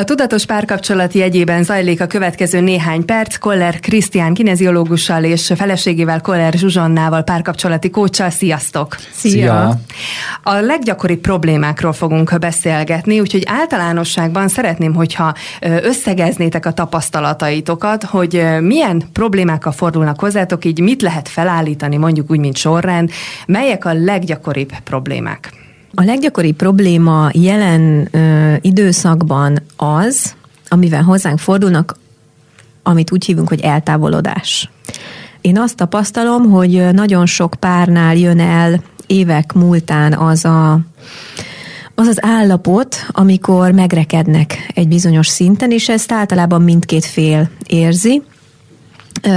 A tudatos párkapcsolat jegyében zajlik a következő néhány perc. Koller Krisztián kineziológussal és feleségével Koller Zsuzsannával párkapcsolati kócsal. Sziasztok! Szia! Szia! A leggyakoribb problémákról fogunk beszélgetni, úgyhogy általánosságban szeretném, hogyha összegeznétek a tapasztalataitokat, hogy milyen problémákkal fordulnak hozzátok, így mit lehet felállítani, mondjuk úgy, mint sorrend, melyek a leggyakoribb problémák? A leggyakoribb probléma jelen ö, időszakban az, amivel hozzánk fordulnak, amit úgy hívunk, hogy eltávolodás. Én azt tapasztalom, hogy nagyon sok párnál jön el évek múltán az a az az állapot, amikor megrekednek egy bizonyos szinten, és ezt általában mindkét fél érzi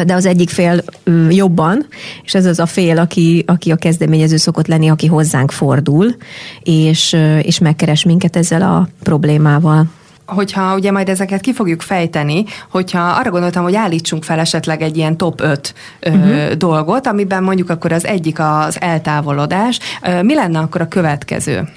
de az egyik fél jobban, és ez az a fél, aki, aki a kezdeményező szokott lenni, aki hozzánk fordul, és, és megkeres minket ezzel a problémával hogyha ugye majd ezeket ki fogjuk fejteni, hogyha arra gondoltam, hogy állítsunk fel esetleg egy ilyen top 5 uh-huh. dolgot, amiben mondjuk akkor az egyik az eltávolodás. Mi lenne akkor a következő?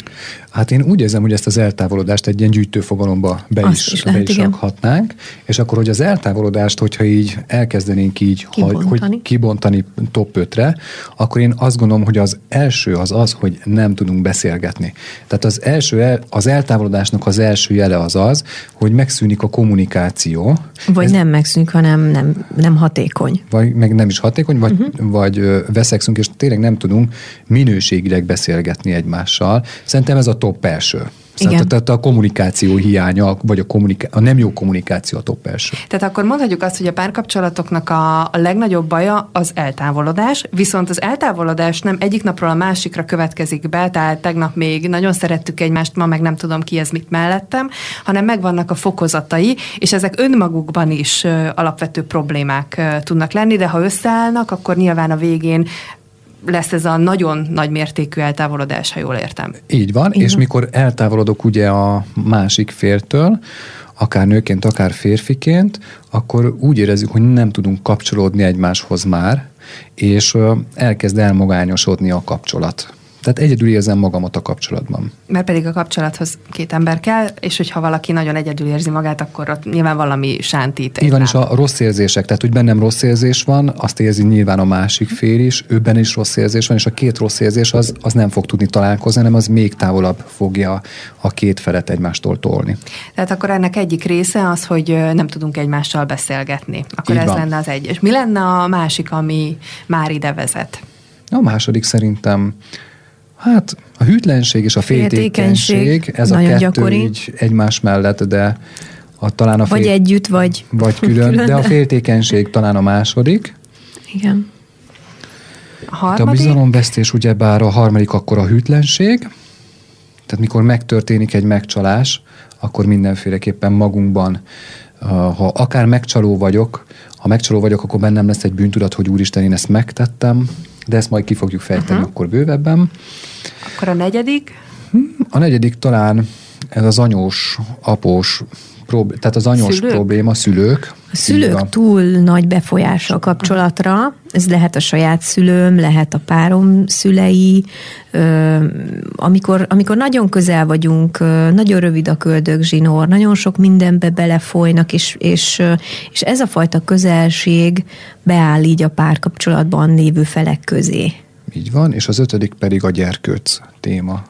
Hát én úgy érzem, hogy ezt az eltávolodást egy ilyen gyűjtőfogalomba be is, is, lehet, be is rakhatnánk, és akkor, hogy az eltávolodást, hogyha így elkezdenénk így kibontani, hogy kibontani top 5-re, akkor én azt gondolom, hogy az első az az, hogy nem tudunk beszélgetni. Tehát az első, el, az eltávolodásnak az első jele az az, hogy megszűnik a kommunikáció. Vagy Ez, nem megszűnik, hanem nem, nem hatékony. Vagy meg nem is hatékony, vagy, uh-huh. vagy veszegszünk, és tényleg nem tudunk minőségileg beszélgetni egymással. Szerintem ez a top első. Igen. Tehát a kommunikáció hiánya, vagy a, kommuniká- a nem jó kommunikáció a top első. Tehát akkor mondhatjuk azt, hogy a párkapcsolatoknak a, a legnagyobb baja az eltávolodás, viszont az eltávolodás nem egyik napról a másikra következik be, tehát tegnap még nagyon szerettük egymást, ma meg nem tudom ki ez mit mellettem, hanem megvannak a fokozatai, és ezek önmagukban is alapvető problémák tudnak lenni, de ha összeállnak, akkor nyilván a végén lesz ez a nagyon nagy mértékű eltávolodás, ha jól értem. Így van, Igen. és mikor eltávolodok ugye a másik fértől, akár nőként, akár férfiként, akkor úgy érezzük, hogy nem tudunk kapcsolódni egymáshoz már, és elkezd elmogányosodni a kapcsolat. Tehát egyedül érzem magamat a kapcsolatban. Mert pedig a kapcsolathoz két ember kell, és hogyha valaki nagyon egyedül érzi magát, akkor ott nyilván valami sántít. Így van, és a rossz érzések, tehát hogy bennem rossz érzés van, azt érzi nyilván a másik fél is, őben is rossz érzés van, és a két rossz érzés az, az nem fog tudni találkozni, hanem az még távolabb fogja a két felet egymástól tolni. Tehát akkor ennek egyik része az, hogy nem tudunk egymással beszélgetni. Akkor Így ez van. lenne az egy. És mi lenne a másik, ami már ide vezet? A második szerintem Hát a hűtlenség és a féltékenység, ez a kettő gyakori. így egymás mellett, de a, talán a fél... Vagy együtt, vagy, vagy külön, külön, de a féltékenység talán a második. Igen. A harmadik? De a bizalomvesztés ugyebár a harmadik akkor a hűtlenség, tehát mikor megtörténik egy megcsalás, akkor mindenféleképpen magunkban, ha akár megcsaló vagyok, ha megcsaló vagyok, akkor bennem lesz egy bűntudat, hogy úristen, én ezt megtettem, de ezt majd ki fogjuk fejteni uh-huh. akkor bővebben. Akkor a negyedik? Hm, a negyedik talán ez az anyós, após, prób- tehát az anyós szülők? probléma, szülők. A szülők túl nagy befolyása a kapcsolatra, ez lehet a saját szülőm, lehet a párom szülei, amikor, amikor nagyon közel vagyunk, nagyon rövid a köldögzsinór, nagyon sok mindenbe belefolynak, és, és, és ez a fajta közelség beáll így a párkapcsolatban lévő felek közé. Így van, és az ötödik pedig a gyerkőc téma.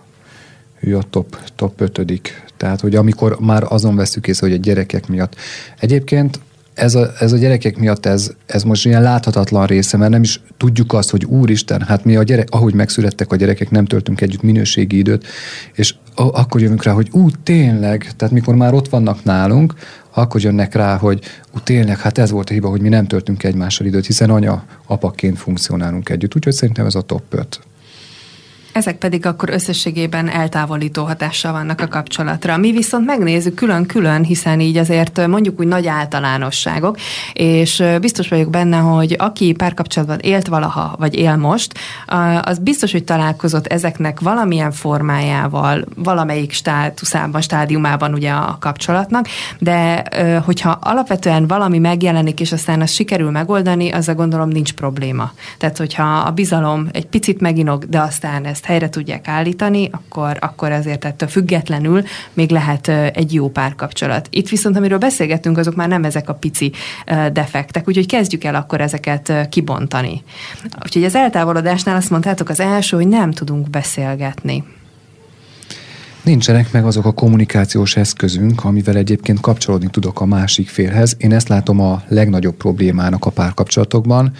Ő a top, top ötödik. Tehát, hogy amikor már azon veszük észre, hogy a gyerekek miatt. Egyébként ez a, ez a gyerekek miatt ez, ez most ilyen láthatatlan része, mert nem is tudjuk azt, hogy úristen, hát mi a gyerek, ahogy megszülettek a gyerekek, nem töltünk együtt minőségi időt, és akkor jövünk rá, hogy ú, tényleg, tehát mikor már ott vannak nálunk, akkor jönnek rá, hogy ú, tényleg, hát ez volt a hiba, hogy mi nem töltünk egymással időt, hiszen anya, apaként funkcionálunk együtt, úgyhogy szerintem ez a top 5. Ezek pedig akkor összességében eltávolító hatással vannak a kapcsolatra. Mi viszont megnézzük külön-külön, hiszen így azért mondjuk úgy nagy általánosságok, és biztos vagyok benne, hogy aki párkapcsolatban élt valaha, vagy él most, az biztos, hogy találkozott ezeknek valamilyen formájával, valamelyik státuszában, stádiumában ugye a kapcsolatnak, de hogyha alapvetően valami megjelenik, és aztán azt sikerül megoldani, az a gondolom nincs probléma. Tehát, hogyha a bizalom egy picit meginog, de aztán ezt helyre tudják állítani, akkor, akkor ezért ettől függetlenül még lehet egy jó párkapcsolat. Itt viszont, amiről beszélgettünk, azok már nem ezek a pici defektek, úgyhogy kezdjük el akkor ezeket kibontani. Úgyhogy az eltávolodásnál azt mondtátok az első, hogy nem tudunk beszélgetni. Nincsenek meg azok a kommunikációs eszközünk, amivel egyébként kapcsolódni tudok a másik félhez. Én ezt látom a legnagyobb problémának a párkapcsolatokban,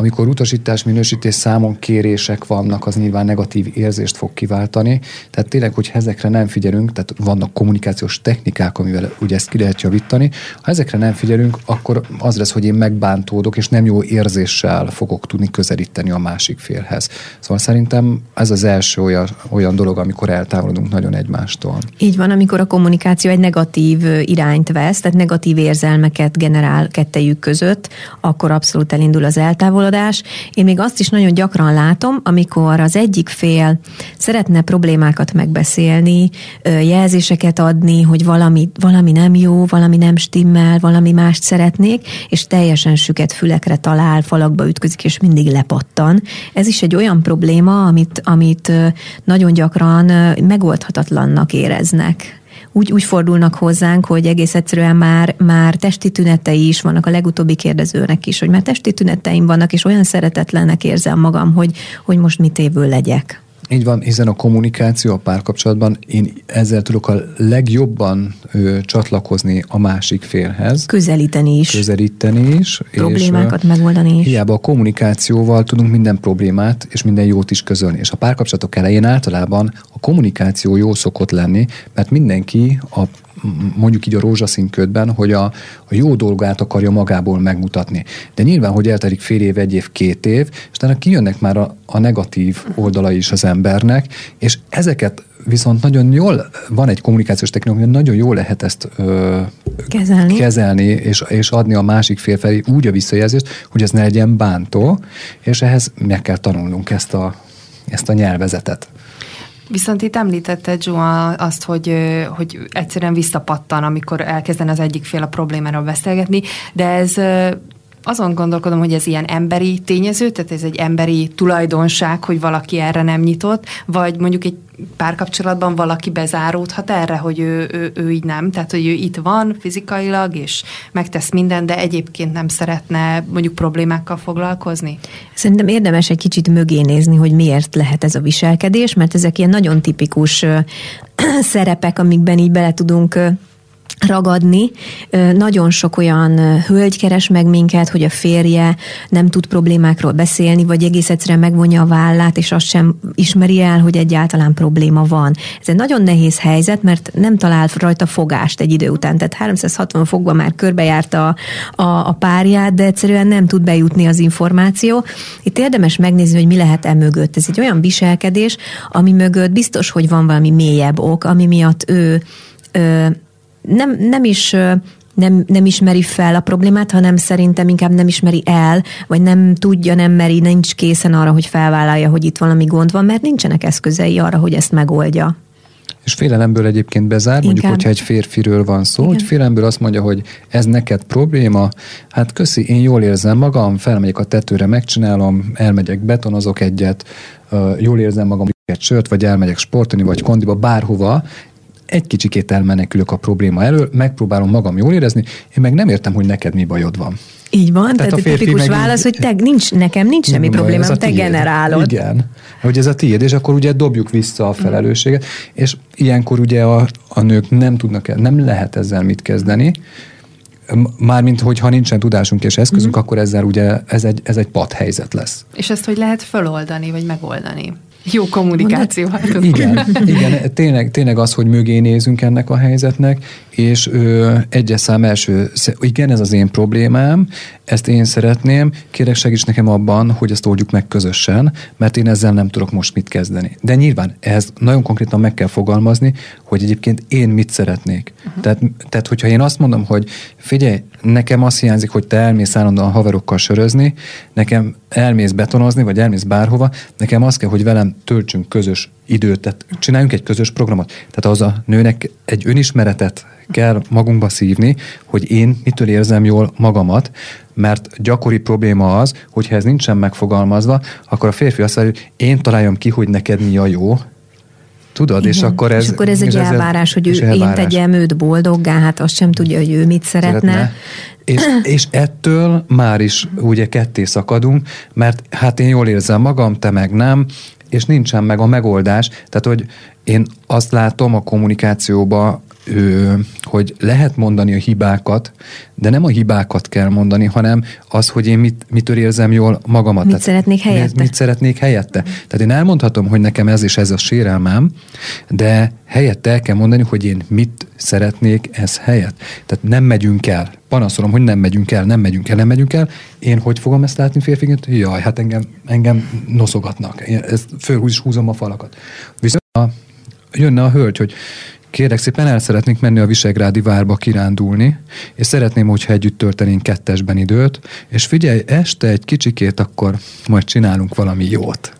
amikor utasítás, minősítés számon kérések vannak, az nyilván negatív érzést fog kiváltani. Tehát tényleg, hogy ezekre nem figyelünk, tehát vannak kommunikációs technikák, amivel ugye ezt ki lehet javítani. Ha ezekre nem figyelünk, akkor az lesz, hogy én megbántódok, és nem jó érzéssel fogok tudni közelíteni a másik félhez. Szóval szerintem ez az első olyan, olyan dolog, amikor eltávolodunk nagyon egymástól. Így van, amikor a kommunikáció egy negatív irányt vesz, tehát negatív érzelmeket generál kettejük között, akkor abszolút elindul az eltávolodás kapcsolódás. Én még azt is nagyon gyakran látom, amikor az egyik fél szeretne problémákat megbeszélni, jelzéseket adni, hogy valami, valami nem jó, valami nem stimmel, valami mást szeretnék, és teljesen süket fülekre talál, falakba ütközik, és mindig lepattan. Ez is egy olyan probléma, amit, amit nagyon gyakran megoldhatatlannak éreznek úgy, úgy fordulnak hozzánk, hogy egész egyszerűen már, már testi tünetei is vannak a legutóbbi kérdezőnek is, hogy már testi tüneteim vannak, és olyan szeretetlennek érzem magam, hogy, hogy most mit évül legyek. Így van, hiszen a kommunikáció a párkapcsolatban én ezzel tudok a legjobban ö, csatlakozni a másik félhez. Közelíteni is. Közelíteni is. Problémákat és, megoldani is. Hiába a kommunikációval tudunk minden problémát és minden jót is közölni. És a párkapcsolatok elején általában a kommunikáció jó szokott lenni, mert mindenki a mondjuk így a rózsaszín ködben, hogy a, a jó dolgát akarja magából megmutatni. De nyilván, hogy eltelik fél év, egy év, két év, és utána kijönnek már a, a negatív oldalai is az embernek, és ezeket viszont nagyon jól, van egy kommunikációs technika, nagyon jól lehet ezt ö, kezelni, kezelni és, és adni a másik fél felé úgy a visszajelzést, hogy ez ne legyen bántó, és ehhez meg kell tanulnunk ezt a, ezt a nyelvezetet. Viszont itt említette Joa azt, hogy, hogy egyszerűen visszapattan, amikor elkezden az egyik fél a problémáról beszélgetni, de ez azon gondolkodom, hogy ez ilyen emberi tényező, tehát ez egy emberi tulajdonság, hogy valaki erre nem nyitott, vagy mondjuk egy párkapcsolatban valaki bezáródhat erre, hogy ő, ő, ő így nem, tehát hogy ő itt van fizikailag, és megtesz mindent, de egyébként nem szeretne mondjuk problémákkal foglalkozni? Szerintem érdemes egy kicsit mögé nézni, hogy miért lehet ez a viselkedés, mert ezek ilyen nagyon tipikus szerepek, amikben így bele tudunk ragadni. Nagyon sok olyan hölgy keres meg minket, hogy a férje nem tud problémákról beszélni, vagy egész egyszerűen megvonja a vállát, és azt sem ismeri el, hogy egyáltalán probléma van. Ez egy nagyon nehéz helyzet, mert nem talál rajta fogást egy idő után. Tehát 360 fokban már körbejárta a, a, a párját, de egyszerűen nem tud bejutni az információ. Itt érdemes megnézni, hogy mi lehet e mögött. Ez egy olyan viselkedés, ami mögött biztos, hogy van valami mélyebb ok, ami miatt ő, nem, nem is nem, nem ismeri fel a problémát, hanem szerintem inkább nem ismeri el, vagy nem tudja, nem meri, nincs készen arra, hogy felvállalja, hogy itt valami gond van, mert nincsenek eszközei arra, hogy ezt megoldja. És félelemből egyébként bezár, Inkább. mondjuk, hogyha egy férfiről van szó, Igen. hogy félelemből azt mondja, hogy ez neked probléma, hát köszi, én jól érzem magam, felmegyek a tetőre, megcsinálom, elmegyek, betonozok egyet, jól érzem magam, egy sört, vagy elmegyek sportolni, vagy kondiba, bárhova, egy kicsikét elmenekülök a probléma elől, megpróbálom magam jól érezni, én meg nem értem, hogy neked mi bajod van. Így van, tehát, tehát a, a tipikus meg... válasz, hogy te, nincs, nekem nincs semmi problémám, te tiéd. generálod. Igen, hogy ez a tiéd, és akkor ugye dobjuk vissza a felelősséget, és ilyenkor ugye a, a nők nem tudnak, nem lehet ezzel mit kezdeni, Mármint, hogy ha nincsen tudásunk és eszközünk, mm-hmm. akkor ezzel ugye ez egy, ez egy padhelyzet lesz. És ezt hogy lehet föloldani, vagy megoldani? Jó kommunikáció. Hát igen, igen tényleg, tényleg az, hogy mögé nézünk ennek a helyzetnek, és ö, egyes szám első, igen, ez az én problémám, ezt én szeretném, kérek segíts nekem abban, hogy ezt oldjuk meg közösen, mert én ezzel nem tudok most mit kezdeni. De nyilván ehhez nagyon konkrétan meg kell fogalmazni, hogy egyébként én mit szeretnék. Uh-huh. Tehát, tehát, hogyha én azt mondom, hogy figyelj, nekem azt hiányzik, hogy te elmész állandóan haverokkal sörözni, nekem elmész betonozni, vagy elmész bárhova, nekem az kell, hogy velem töltsünk közös időt, tehát csináljunk egy közös programot. Tehát az a nőnek egy önismeretet kell magunkba szívni, hogy én mitől érzem jól magamat, mert gyakori probléma az, hogyha ez nincsen megfogalmazva, akkor a férfi azt mondja, hogy én találjam ki, hogy neked mi a jó, Tudod, Igen. és akkor ez... És akkor ez egy elvárás, hogy ő elvárás. én tegyem őt boldoggá, hát azt sem tudja, hogy ő mit szeretne. szeretne. És, és ettől már is ugye ketté szakadunk, mert hát én jól érzem magam, te meg nem, és nincsen meg a megoldás. Tehát, hogy én azt látom a kommunikációban, hogy lehet mondani a hibákat, de nem a hibákat kell mondani, hanem az, hogy én mit, mitől érzem jól magamat. Mit Tehát szeretnék helyette? Mit szeretnék helyette. Tehát én elmondhatom, hogy nekem ez és ez a sérelmem, de helyette el kell mondani, hogy én mit szeretnék ez helyett. Tehát nem megyünk el. Panaszolom, hogy nem megyünk el, nem megyünk el, nem megyünk el. Én hogy fogom ezt látni férfiként? Jaj, hát engem, engem noszogatnak. Én ezt fölhúz, húzom a falakat. Viszont a, jönne a hölgy, hogy Kérlek szépen el szeretnénk menni a Visegrádi várba kirándulni, és szeretném, hogyha együtt töltenénk kettesben időt, és figyelj, este egy kicsikét akkor majd csinálunk valami jót.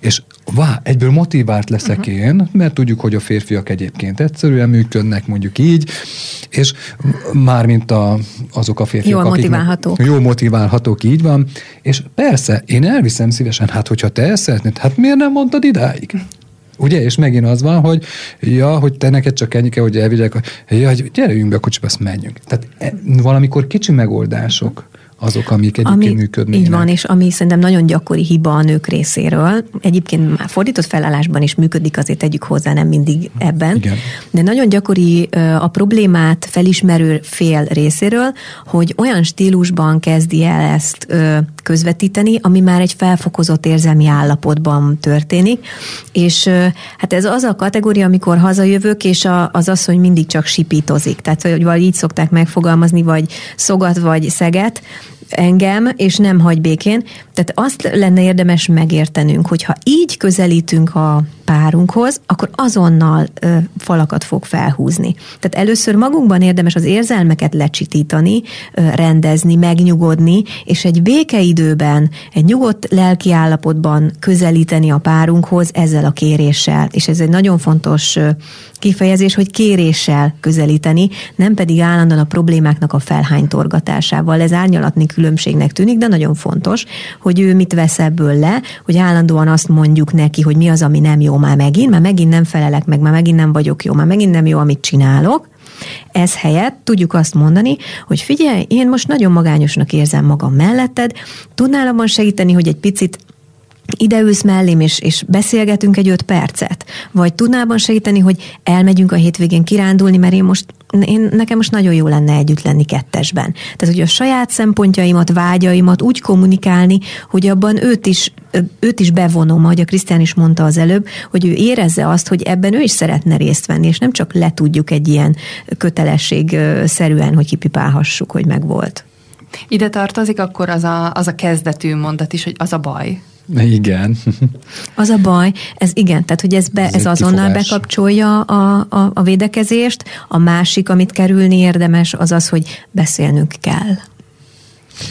És vá, egyből motivált leszek uh-huh. én, mert tudjuk, hogy a férfiak egyébként egyszerűen működnek, mondjuk így, és már mint a, azok a férfiak, Jól motiválhatók. Jó motiválhatók, így van. És persze, én elviszem szívesen, hát hogyha te ezt szeretnéd, hát miért nem mondtad idáig? Ugye? És megint az van, hogy ja, hogy te neked csak ennyi kell, hogy elvigyek, ja, gyerünk be a kocsiba, azt menjünk. Tehát e, valamikor kicsi megoldások azok, amik egyébként ami, működnek. Így van, és ami szerintem nagyon gyakori hiba a nők részéről. Egyébként már fordított felállásban is működik, azért tegyük hozzá, nem mindig ebben. Igen. De nagyon gyakori a problémát felismerő fél részéről, hogy olyan stílusban kezdi el ezt közvetíteni, ami már egy felfokozott érzelmi állapotban történik, és hát ez az a kategória, amikor hazajövök, és az asszony mindig csak sipítozik. Tehát, hogy vagy így szokták megfogalmazni, vagy szogat, vagy szeget, engem, és nem hagy békén. Tehát azt lenne érdemes megértenünk, hogyha így közelítünk a párunkhoz, akkor azonnal ö, falakat fog felhúzni. Tehát először magunkban érdemes az érzelmeket lecsitítani, ö, rendezni, megnyugodni, és egy békeidőben, egy nyugodt lelki állapotban közelíteni a párunkhoz ezzel a kéréssel. És ez egy nagyon fontos ö, kifejezés, hogy kéréssel közelíteni, nem pedig állandóan a problémáknak a felhánytorgatásával. Ez árnyalatni különbségnek tűnik, de nagyon fontos, hogy ő mit vesz ebből le, hogy állandóan azt mondjuk neki, hogy mi az, ami nem jó már megint, már megint nem felelek meg, már megint nem vagyok jó, már megint nem jó, amit csinálok. Ez helyett tudjuk azt mondani, hogy figyelj, én most nagyon magányosnak érzem magam melletted, tudnál abban segíteni, hogy egy picit ideülsz mellém, és, és beszélgetünk egy öt percet? Vagy tudnában segíteni, hogy elmegyünk a hétvégén kirándulni, mert én most, én, nekem most nagyon jó lenne együtt lenni kettesben. Tehát, hogy a saját szempontjaimat, vágyaimat úgy kommunikálni, hogy abban őt is, őt is bevonom, ahogy a Krisztián is mondta az előbb, hogy ő érezze azt, hogy ebben ő is szeretne részt venni, és nem csak letudjuk egy ilyen kötelesség szerűen, hogy kipipálhassuk, hogy megvolt. Ide tartozik akkor az a, az a kezdetű mondat is, hogy az a baj, igen. Az a baj, ez igen, tehát hogy ez, be, ez, ez azonnal kifogás. bekapcsolja a, a, a védekezést. A másik, amit kerülni érdemes, az az, hogy beszélnünk kell.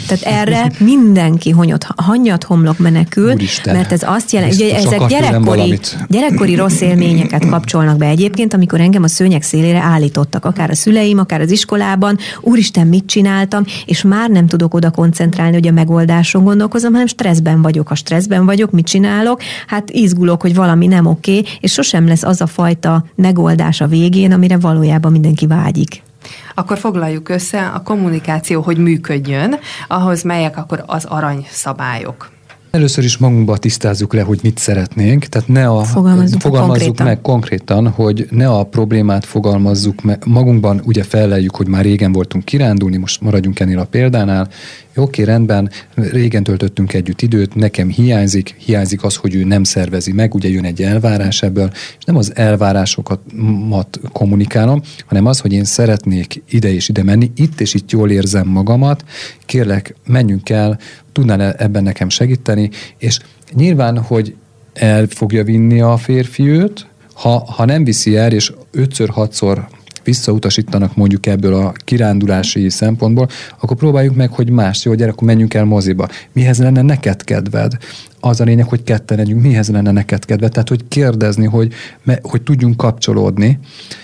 Tehát erre mindenki honyot, hanyat homlok menekül, Úristen, mert ez azt jelenti, hogy ezek gyerekkori, gyerekkori rossz élményeket kapcsolnak be egyébként, amikor engem a szőnyek szélére állítottak, akár a szüleim, akár az iskolában, úristen, mit csináltam, és már nem tudok oda koncentrálni, hogy a megoldáson gondolkozom, hanem stresszben vagyok. Ha stresszben vagyok, mit csinálok? Hát izgulok, hogy valami nem oké, és sosem lesz az a fajta megoldás a végén, amire valójában mindenki vágyik. Akkor foglaljuk össze a kommunikáció, hogy működjön, ahhoz melyek akkor az aranyszabályok. Először is magunkba tisztázzuk le, hogy mit szeretnénk, tehát ne a, fogalmazzuk, fogalmazzuk konkrétan. meg konkrétan, hogy ne a problémát fogalmazzuk meg. Magunkban ugye felleljük, hogy már régen voltunk kirándulni, most maradjunk ennél a példánál. Oké, rendben, régen töltöttünk együtt időt, nekem hiányzik, hiányzik az, hogy ő nem szervezi meg, ugye jön egy elvárás ebből, és nem az elvárásokat mat kommunikálom, hanem az, hogy én szeretnék ide és ide menni, itt és itt jól érzem magamat, kérlek, menjünk el, tudnál ebben nekem segíteni, és nyilván, hogy el fogja vinni a férfi őt, ha, ha nem viszi el, és ötször, hatszor visszautasítanak mondjuk ebből a kirándulási szempontból, akkor próbáljuk meg, hogy más, jó, gyere, akkor menjünk el moziba. Mihez lenne neked kedved? az a lényeg, hogy ketten legyünk, mihez lenne neked kedve. Tehát, hogy kérdezni, hogy, hogy tudjunk kapcsolódni,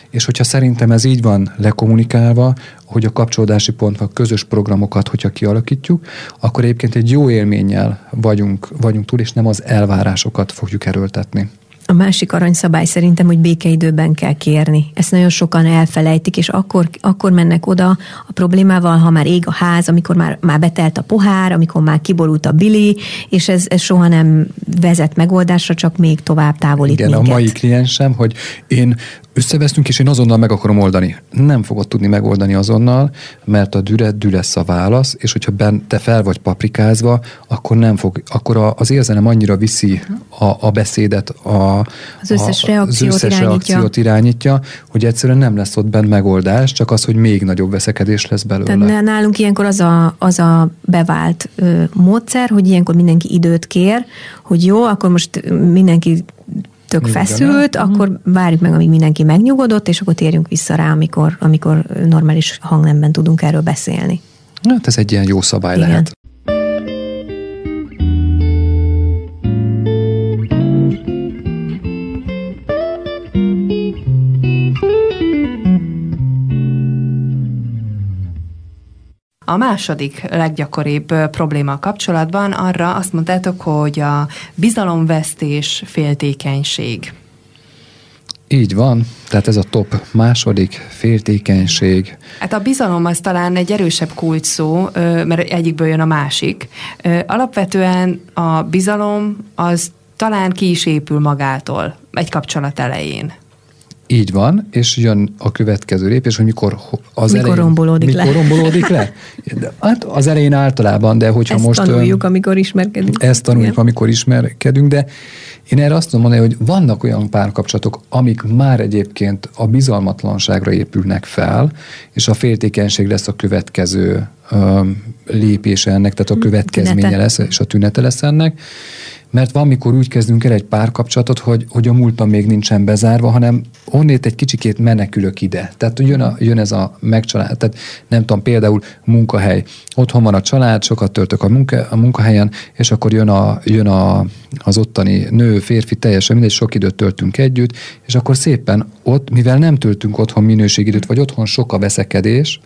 és hogyha szerintem ez így van lekommunikálva, hogy a kapcsolódási pont, a közös programokat, hogyha kialakítjuk, akkor egyébként egy jó élménnyel vagyunk, vagyunk túl, és nem az elvárásokat fogjuk erőltetni. A másik aranyszabály szerintem, hogy békeidőben kell kérni. Ezt nagyon sokan elfelejtik, és akkor, akkor mennek oda a problémával, ha már ég a ház, amikor már, már betelt a pohár, amikor már kiborult a bili, és ez, ez soha nem vezet megoldásra, csak még tovább távolít Igen, minket. a mai kliensem, hogy én összevesztünk, és én azonnal meg akarom oldani. Nem fogod tudni megoldani azonnal, mert a düret dű lesz a válasz, és hogyha ben, te fel vagy paprikázva, akkor nem fog, akkor a, az érzelem annyira viszi a, a beszédet, a, az összes, a, reakciót, az összes irányítja. reakciót irányítja, hogy egyszerűen nem lesz ott bent megoldás, csak az, hogy még nagyobb veszekedés lesz belőle. Tehát nálunk ilyenkor az a, az a bevált ö, módszer, hogy ilyenkor mindenki időt kér, hogy jó, akkor most mindenki tök Nyugodjon feszült, el. akkor várjuk meg, amíg mindenki megnyugodott, és akkor térjünk vissza rá, amikor, amikor normális hangnemben tudunk erről beszélni. Hát ez egy ilyen jó szabály Igen. lehet. A második leggyakoribb probléma a kapcsolatban arra azt mondtátok, hogy a bizalomvesztés, féltékenység. Így van, tehát ez a top második féltékenység. Hát a bizalom az talán egy erősebb kulcs szó, mert egyikből jön a másik. Alapvetően a bizalom az talán ki is épül magától egy kapcsolat elején. Így van, és jön a következő lépés, hogy mikor az mikor elején, rombolódik mikor le. rombolódik le. De, hát az elején általában, de hogyha ezt most... Ezt tanuljuk, amikor ismerkedünk. Ezt tanuljuk, Igen. amikor ismerkedünk, de én erre azt mondani, hogy vannak olyan párkapcsolatok, amik már egyébként a bizalmatlanságra épülnek fel, és a féltékenység lesz a következő ö, lépése ennek, tehát a hm, következménye tünete. lesz, és a tünete lesz ennek mert van, mikor úgy kezdünk el egy párkapcsolatot, hogy, hogy a múltam még nincsen bezárva, hanem onnét egy kicsikét menekülök ide. Tehát jön, a, jön ez a megcsalád, tehát nem tudom, például munkahely. Otthon van a család, sokat töltök a, munka, a munkahelyen, és akkor jön, a, jön a, az ottani nő, férfi, teljesen mindegy, sok időt töltünk együtt, és akkor szépen ott, mivel nem töltünk otthon minőségidőt, vagy otthon sok a veszekedés,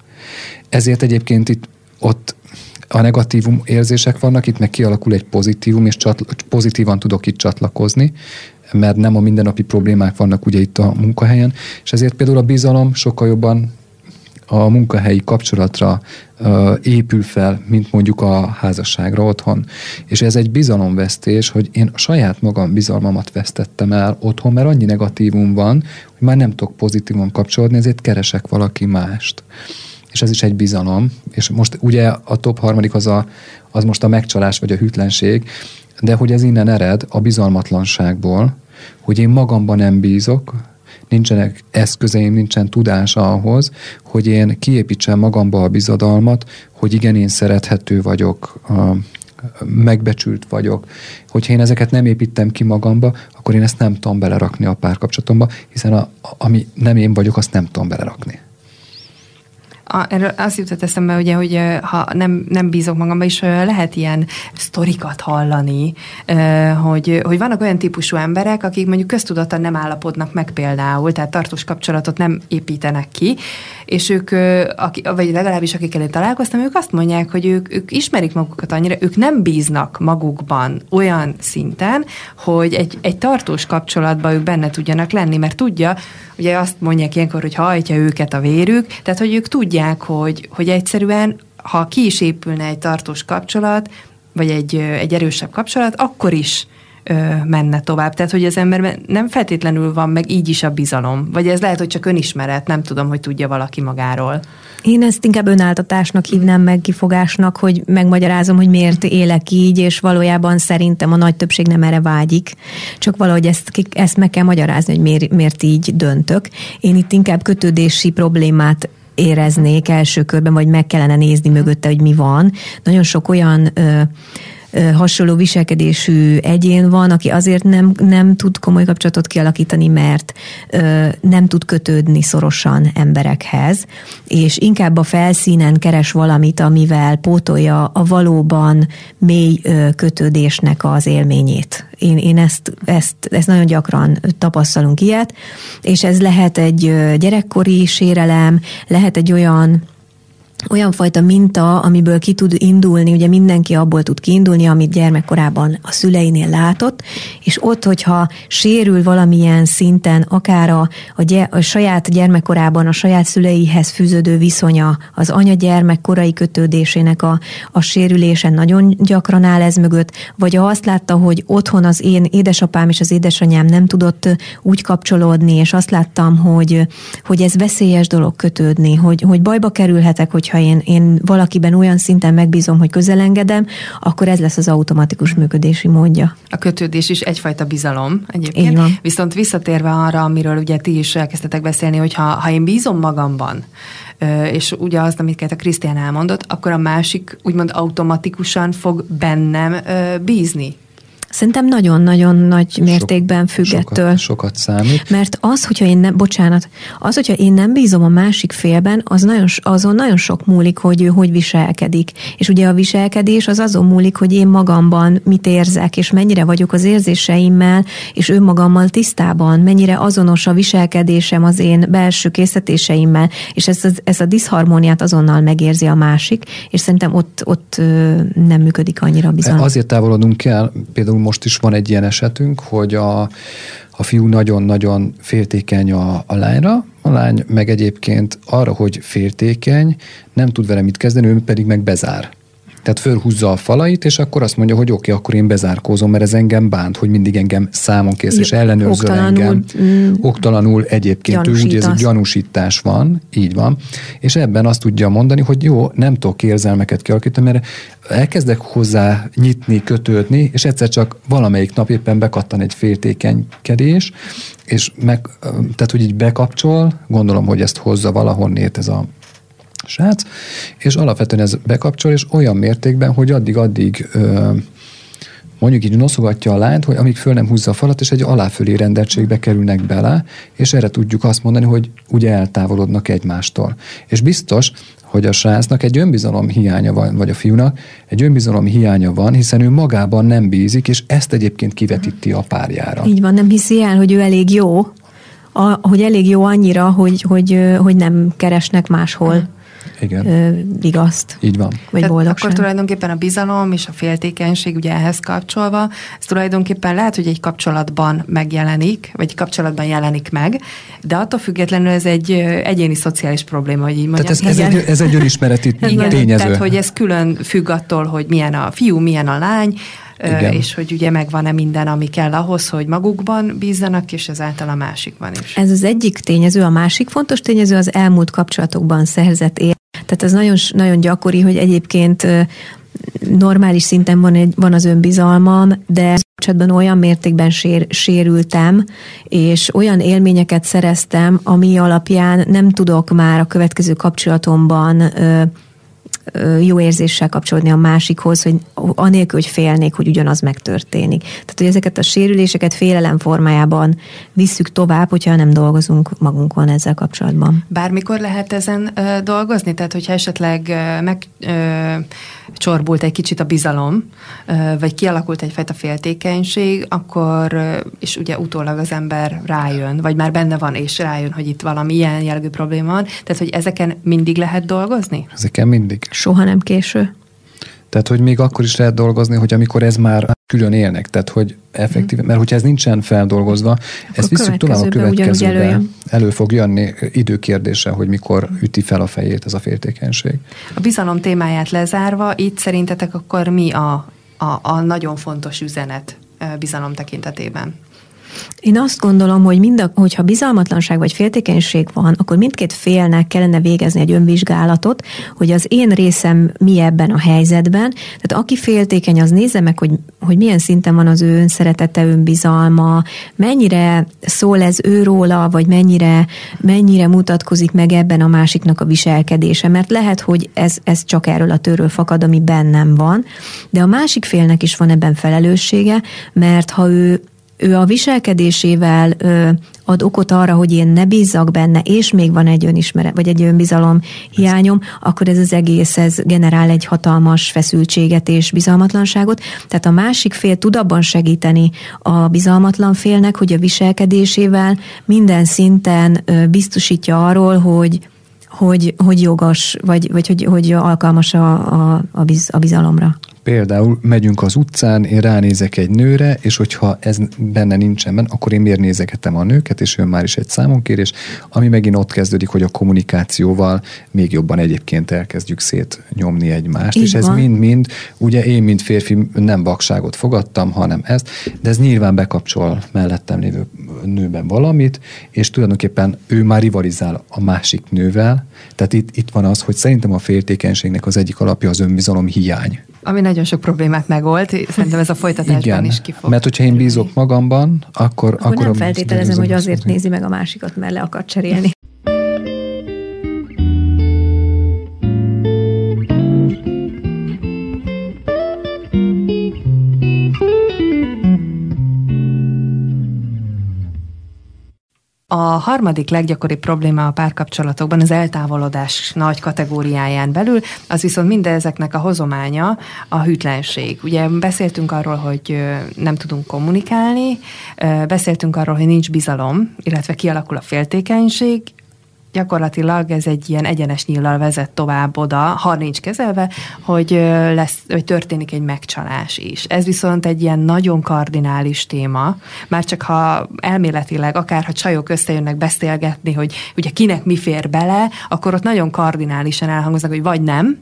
ezért egyébként itt ott a negatívum érzések vannak, itt meg kialakul egy pozitívum, és csatla, pozitívan tudok itt csatlakozni, mert nem a mindennapi problémák vannak ugye itt a munkahelyen, és ezért például a bizalom sokkal jobban a munkahelyi kapcsolatra uh, épül fel, mint mondjuk a házasságra otthon. És ez egy bizalomvesztés, hogy én a saját magam bizalmamat vesztettem el otthon, mert annyi negatívum van, hogy már nem tudok pozitívan kapcsolódni, ezért keresek valaki mást és ez is egy bizalom, és most ugye a top harmadik az, a, az most a megcsalás vagy a hűtlenség, de hogy ez innen ered a bizalmatlanságból, hogy én magamban nem bízok, nincsenek eszközeim, nincsen tudása ahhoz, hogy én kiépítsem magamba a bizadalmat, hogy igen, én szerethető vagyok, megbecsült vagyok. Hogyha én ezeket nem építem ki magamba, akkor én ezt nem tudom belerakni a párkapcsolatomba, hiszen a, ami nem én vagyok, azt nem tudom belerakni erről azt jutott eszembe, ugye, hogy ha nem, nem bízok magamban, is lehet ilyen sztorikat hallani, hogy, hogy vannak olyan típusú emberek, akik mondjuk köztudottan nem állapodnak meg például, tehát tartós kapcsolatot nem építenek ki, és ők, vagy legalábbis akikkel én találkoztam, ők azt mondják, hogy ők, ők ismerik magukat annyira, ők nem bíznak magukban olyan szinten, hogy egy, egy tartós kapcsolatban ők benne tudjanak lenni, mert tudja, ugye azt mondják ilyenkor, hogy hajtja őket a vérük, tehát hogy ők tudják, hogy, hogy egyszerűen, ha ki is épülne egy tartós kapcsolat, vagy egy, egy erősebb kapcsolat, akkor is ö, menne tovább. Tehát, hogy az emberben nem feltétlenül van meg így is a bizalom. Vagy ez lehet, hogy csak önismeret, nem tudom, hogy tudja valaki magáról. Én ezt inkább önáltatásnak hívnám meg, kifogásnak, hogy megmagyarázom, hogy miért élek így, és valójában szerintem a nagy többség nem erre vágyik. Csak valahogy ezt, ezt meg kell magyarázni, hogy miért, miért így döntök. Én itt inkább kötődési problémát éreznék első körben, vagy meg kellene nézni mögötte, hogy mi van. Nagyon sok olyan ö, hasonló viselkedésű egyén van, aki azért nem, nem tud komoly kapcsolatot kialakítani, mert nem tud kötődni szorosan emberekhez, és inkább a felszínen keres valamit, amivel pótolja a valóban mély kötődésnek az élményét. Én, én ezt, ezt, ezt nagyon gyakran tapasztalunk ilyet, és ez lehet egy gyerekkori sérelem, lehet egy olyan olyan fajta minta, amiből ki tud indulni, ugye mindenki abból tud kiindulni, amit gyermekkorában a szüleinél látott, és ott, hogyha sérül valamilyen szinten, akár a, a, gy- a saját gyermekkorában a saját szüleihez fűződő viszonya, az anya-gyermek korai kötődésének a, a sérülése nagyon gyakran áll ez mögött, vagy ha azt látta, hogy otthon az én édesapám és az édesanyám nem tudott úgy kapcsolódni, és azt láttam, hogy, hogy ez veszélyes dolog kötődni, hogy, hogy bajba kerülhetek, hogy hogyha én, én valakiben olyan szinten megbízom, hogy közelengedem, akkor ez lesz az automatikus működési módja. A kötődés is egyfajta bizalom egyébként. Így van. Viszont visszatérve arra, amiről ugye ti is elkezdtetek beszélni, hogy ha, ha én bízom magamban, és ugye azt, amit a Krisztián elmondott, akkor a másik úgymond automatikusan fog bennem bízni. Szerintem nagyon-nagyon nagy mértékben függ sokat, ettől. Sokat számít. Mert az, hogyha én nem, bocsánat, az, hogyha én nem bízom a másik félben, az nagyon, azon nagyon sok múlik, hogy ő hogy viselkedik. És ugye a viselkedés az azon múlik, hogy én magamban mit érzek, és mennyire vagyok az érzéseimmel, és önmagammal tisztában, mennyire azonos a viselkedésem az én belső készítéseimmel, és ez, ez, ez a diszharmóniát azonnal megérzi a másik, és szerintem ott, ott nem működik annyira bizony. Azért távolodunk el, például most is van egy ilyen esetünk, hogy a, a fiú nagyon-nagyon féltékeny a, a lányra, a lány meg egyébként arra, hogy féltékeny, nem tud vele mit kezdeni, ő pedig meg bezár. Tehát fölhúzza a falait, és akkor azt mondja, hogy oké, okay, akkor én bezárkózom, mert ez engem bánt, hogy mindig engem számon kész, és ellenőrző engem. Mm, oktalanul egyébként ő úgy ez gyanúsítás van, így van. És ebben azt tudja mondani, hogy jó, nem tudok érzelmeket kialakítani, mert elkezdek hozzá nyitni, kötődni, és egyszer csak valamelyik nap éppen bekattan egy féltékenykedés, és meg, tehát, hogy így bekapcsol, gondolom, hogy ezt hozza valahonnét ez a srác, és alapvetően ez bekapcsol, és olyan mértékben, hogy addig-addig mondjuk így noszogatja a lányt, hogy amíg föl nem húzza a falat, és egy aláfölé rendeltségbe kerülnek bele, és erre tudjuk azt mondani, hogy ugye eltávolodnak egymástól. És biztos, hogy a srácnak egy önbizalom hiánya van, vagy a fiúnak egy önbizalom hiánya van, hiszen ő magában nem bízik, és ezt egyébként kivetíti a párjára. Így van, nem hiszi el, hogy ő elég jó, a, hogy elég jó annyira, hogy, hogy, hogy nem keresnek máshol igen. Ö, vigaszt. Így van. Vagy Tehát boldogság. Akkor tulajdonképpen a bizalom és a féltékenység ugye ehhez kapcsolva, ez tulajdonképpen lehet, hogy egy kapcsolatban megjelenik, vagy kapcsolatban jelenik meg, de attól függetlenül ez egy egyéni szociális probléma, hogy így mondjam. Tehát ez, ez, egy, ez egy önismereti Igen, tényező. Tehát, hogy ez külön függ attól, hogy milyen a fiú, milyen a lány, igen. és hogy ugye megvan-e minden, ami kell ahhoz, hogy magukban bízzanak, és ezáltal a másikban is. Ez az egyik tényező, a másik fontos tényező az elmúlt kapcsolatokban szerzett ér. Tehát ez nagyon, nagyon gyakori, hogy egyébként normális szinten van, egy, van az önbizalmam, de kapcsolatban olyan mértékben sér, sérültem, és olyan élményeket szereztem, ami alapján nem tudok már a következő kapcsolatomban ö, jó érzéssel kapcsolódni a másikhoz, hogy anélkül, hogy félnék, hogy ugyanaz megtörténik. Tehát, hogy ezeket a sérüléseket félelem formájában visszük tovább, hogyha nem dolgozunk magunkon ezzel kapcsolatban. Bármikor lehet ezen dolgozni? Tehát, hogyha esetleg meg csorbult egy kicsit a bizalom, vagy kialakult egyfajta féltékenység, akkor, és ugye utólag az ember rájön, vagy már benne van, és rájön, hogy itt valami ilyen jellegű probléma van. Tehát, hogy ezeken mindig lehet dolgozni? Ezeken mindig. Soha nem késő. Tehát, hogy még akkor is lehet dolgozni, hogy amikor ez már külön élnek, tehát, hogy effektív, mert hogyha ez nincsen feldolgozva, akkor ezt visszük tovább a következőbe. Elő fog jönni időkérdése, hogy mikor üti fel a fejét ez a féltékenység. A bizalom témáját lezárva, itt szerintetek akkor mi a, a, a nagyon fontos üzenet bizalom tekintetében? Én azt gondolom, hogy mind a, hogyha bizalmatlanság vagy féltékenység van, akkor mindkét félnek kellene végezni egy önvizsgálatot, hogy az én részem mi ebben a helyzetben. Tehát aki féltékeny, az nézze meg, hogy, hogy milyen szinten van az ő önszeretete, önbizalma, mennyire szól ez őróla, vagy mennyire, mennyire mutatkozik meg ebben a másiknak a viselkedése. Mert lehet, hogy ez, ez csak erről a törről fakad, ami bennem van, de a másik félnek is van ebben felelőssége, mert ha ő ő a viselkedésével ad okot arra, hogy én ne bízzak benne, és még van egy önismeret, vagy egy önbizalom hiányom, akkor ez az egész, ez generál egy hatalmas feszültséget és bizalmatlanságot. Tehát a másik fél tud abban segíteni a bizalmatlan félnek, hogy a viselkedésével minden szinten biztosítja arról, hogy hogy, hogy jogos, vagy, vagy hogy, hogy alkalmas a, a, a bizalomra. Például megyünk az utcán, én ránézek egy nőre, és hogyha ez benne nincsen benne, akkor én miért nézegetem a nőket, és ő már is egy számonkérés, ami megint ott kezdődik, hogy a kommunikációval még jobban egyébként elkezdjük szétnyomni egymást, Így és ez mind-mind, ugye én, mint férfi nem vakságot fogadtam, hanem ezt, de ez nyilván bekapcsol mellettem lévő nőben valamit, és tulajdonképpen ő már rivalizál a másik nővel, tehát itt, itt van az, hogy szerintem a féltékenységnek az egyik alapja az önbizalom hiány. Ami nagyon sok problémát megold, szerintem ez a folytatásban Igen, is kifog. Mert hogyha én bízok magamban, akkor... Akkor, akkor nem feltételezem, hogy azért nézi meg a másikat, mert le akar cserélni. A harmadik leggyakoribb probléma a párkapcsolatokban az eltávolodás nagy kategóriáján belül, az viszont mindezeknek a hozománya a hűtlenség. Ugye beszéltünk arról, hogy nem tudunk kommunikálni, beszéltünk arról, hogy nincs bizalom, illetve kialakul a féltékenység, gyakorlatilag ez egy ilyen egyenes nyíllal vezet tovább oda, ha nincs kezelve, hogy, lesz, hogy történik egy megcsalás is. Ez viszont egy ilyen nagyon kardinális téma, már csak ha elméletileg, akár ha csajok összejönnek beszélgetni, hogy ugye kinek mi fér bele, akkor ott nagyon kardinálisan elhangoznak, hogy vagy nem,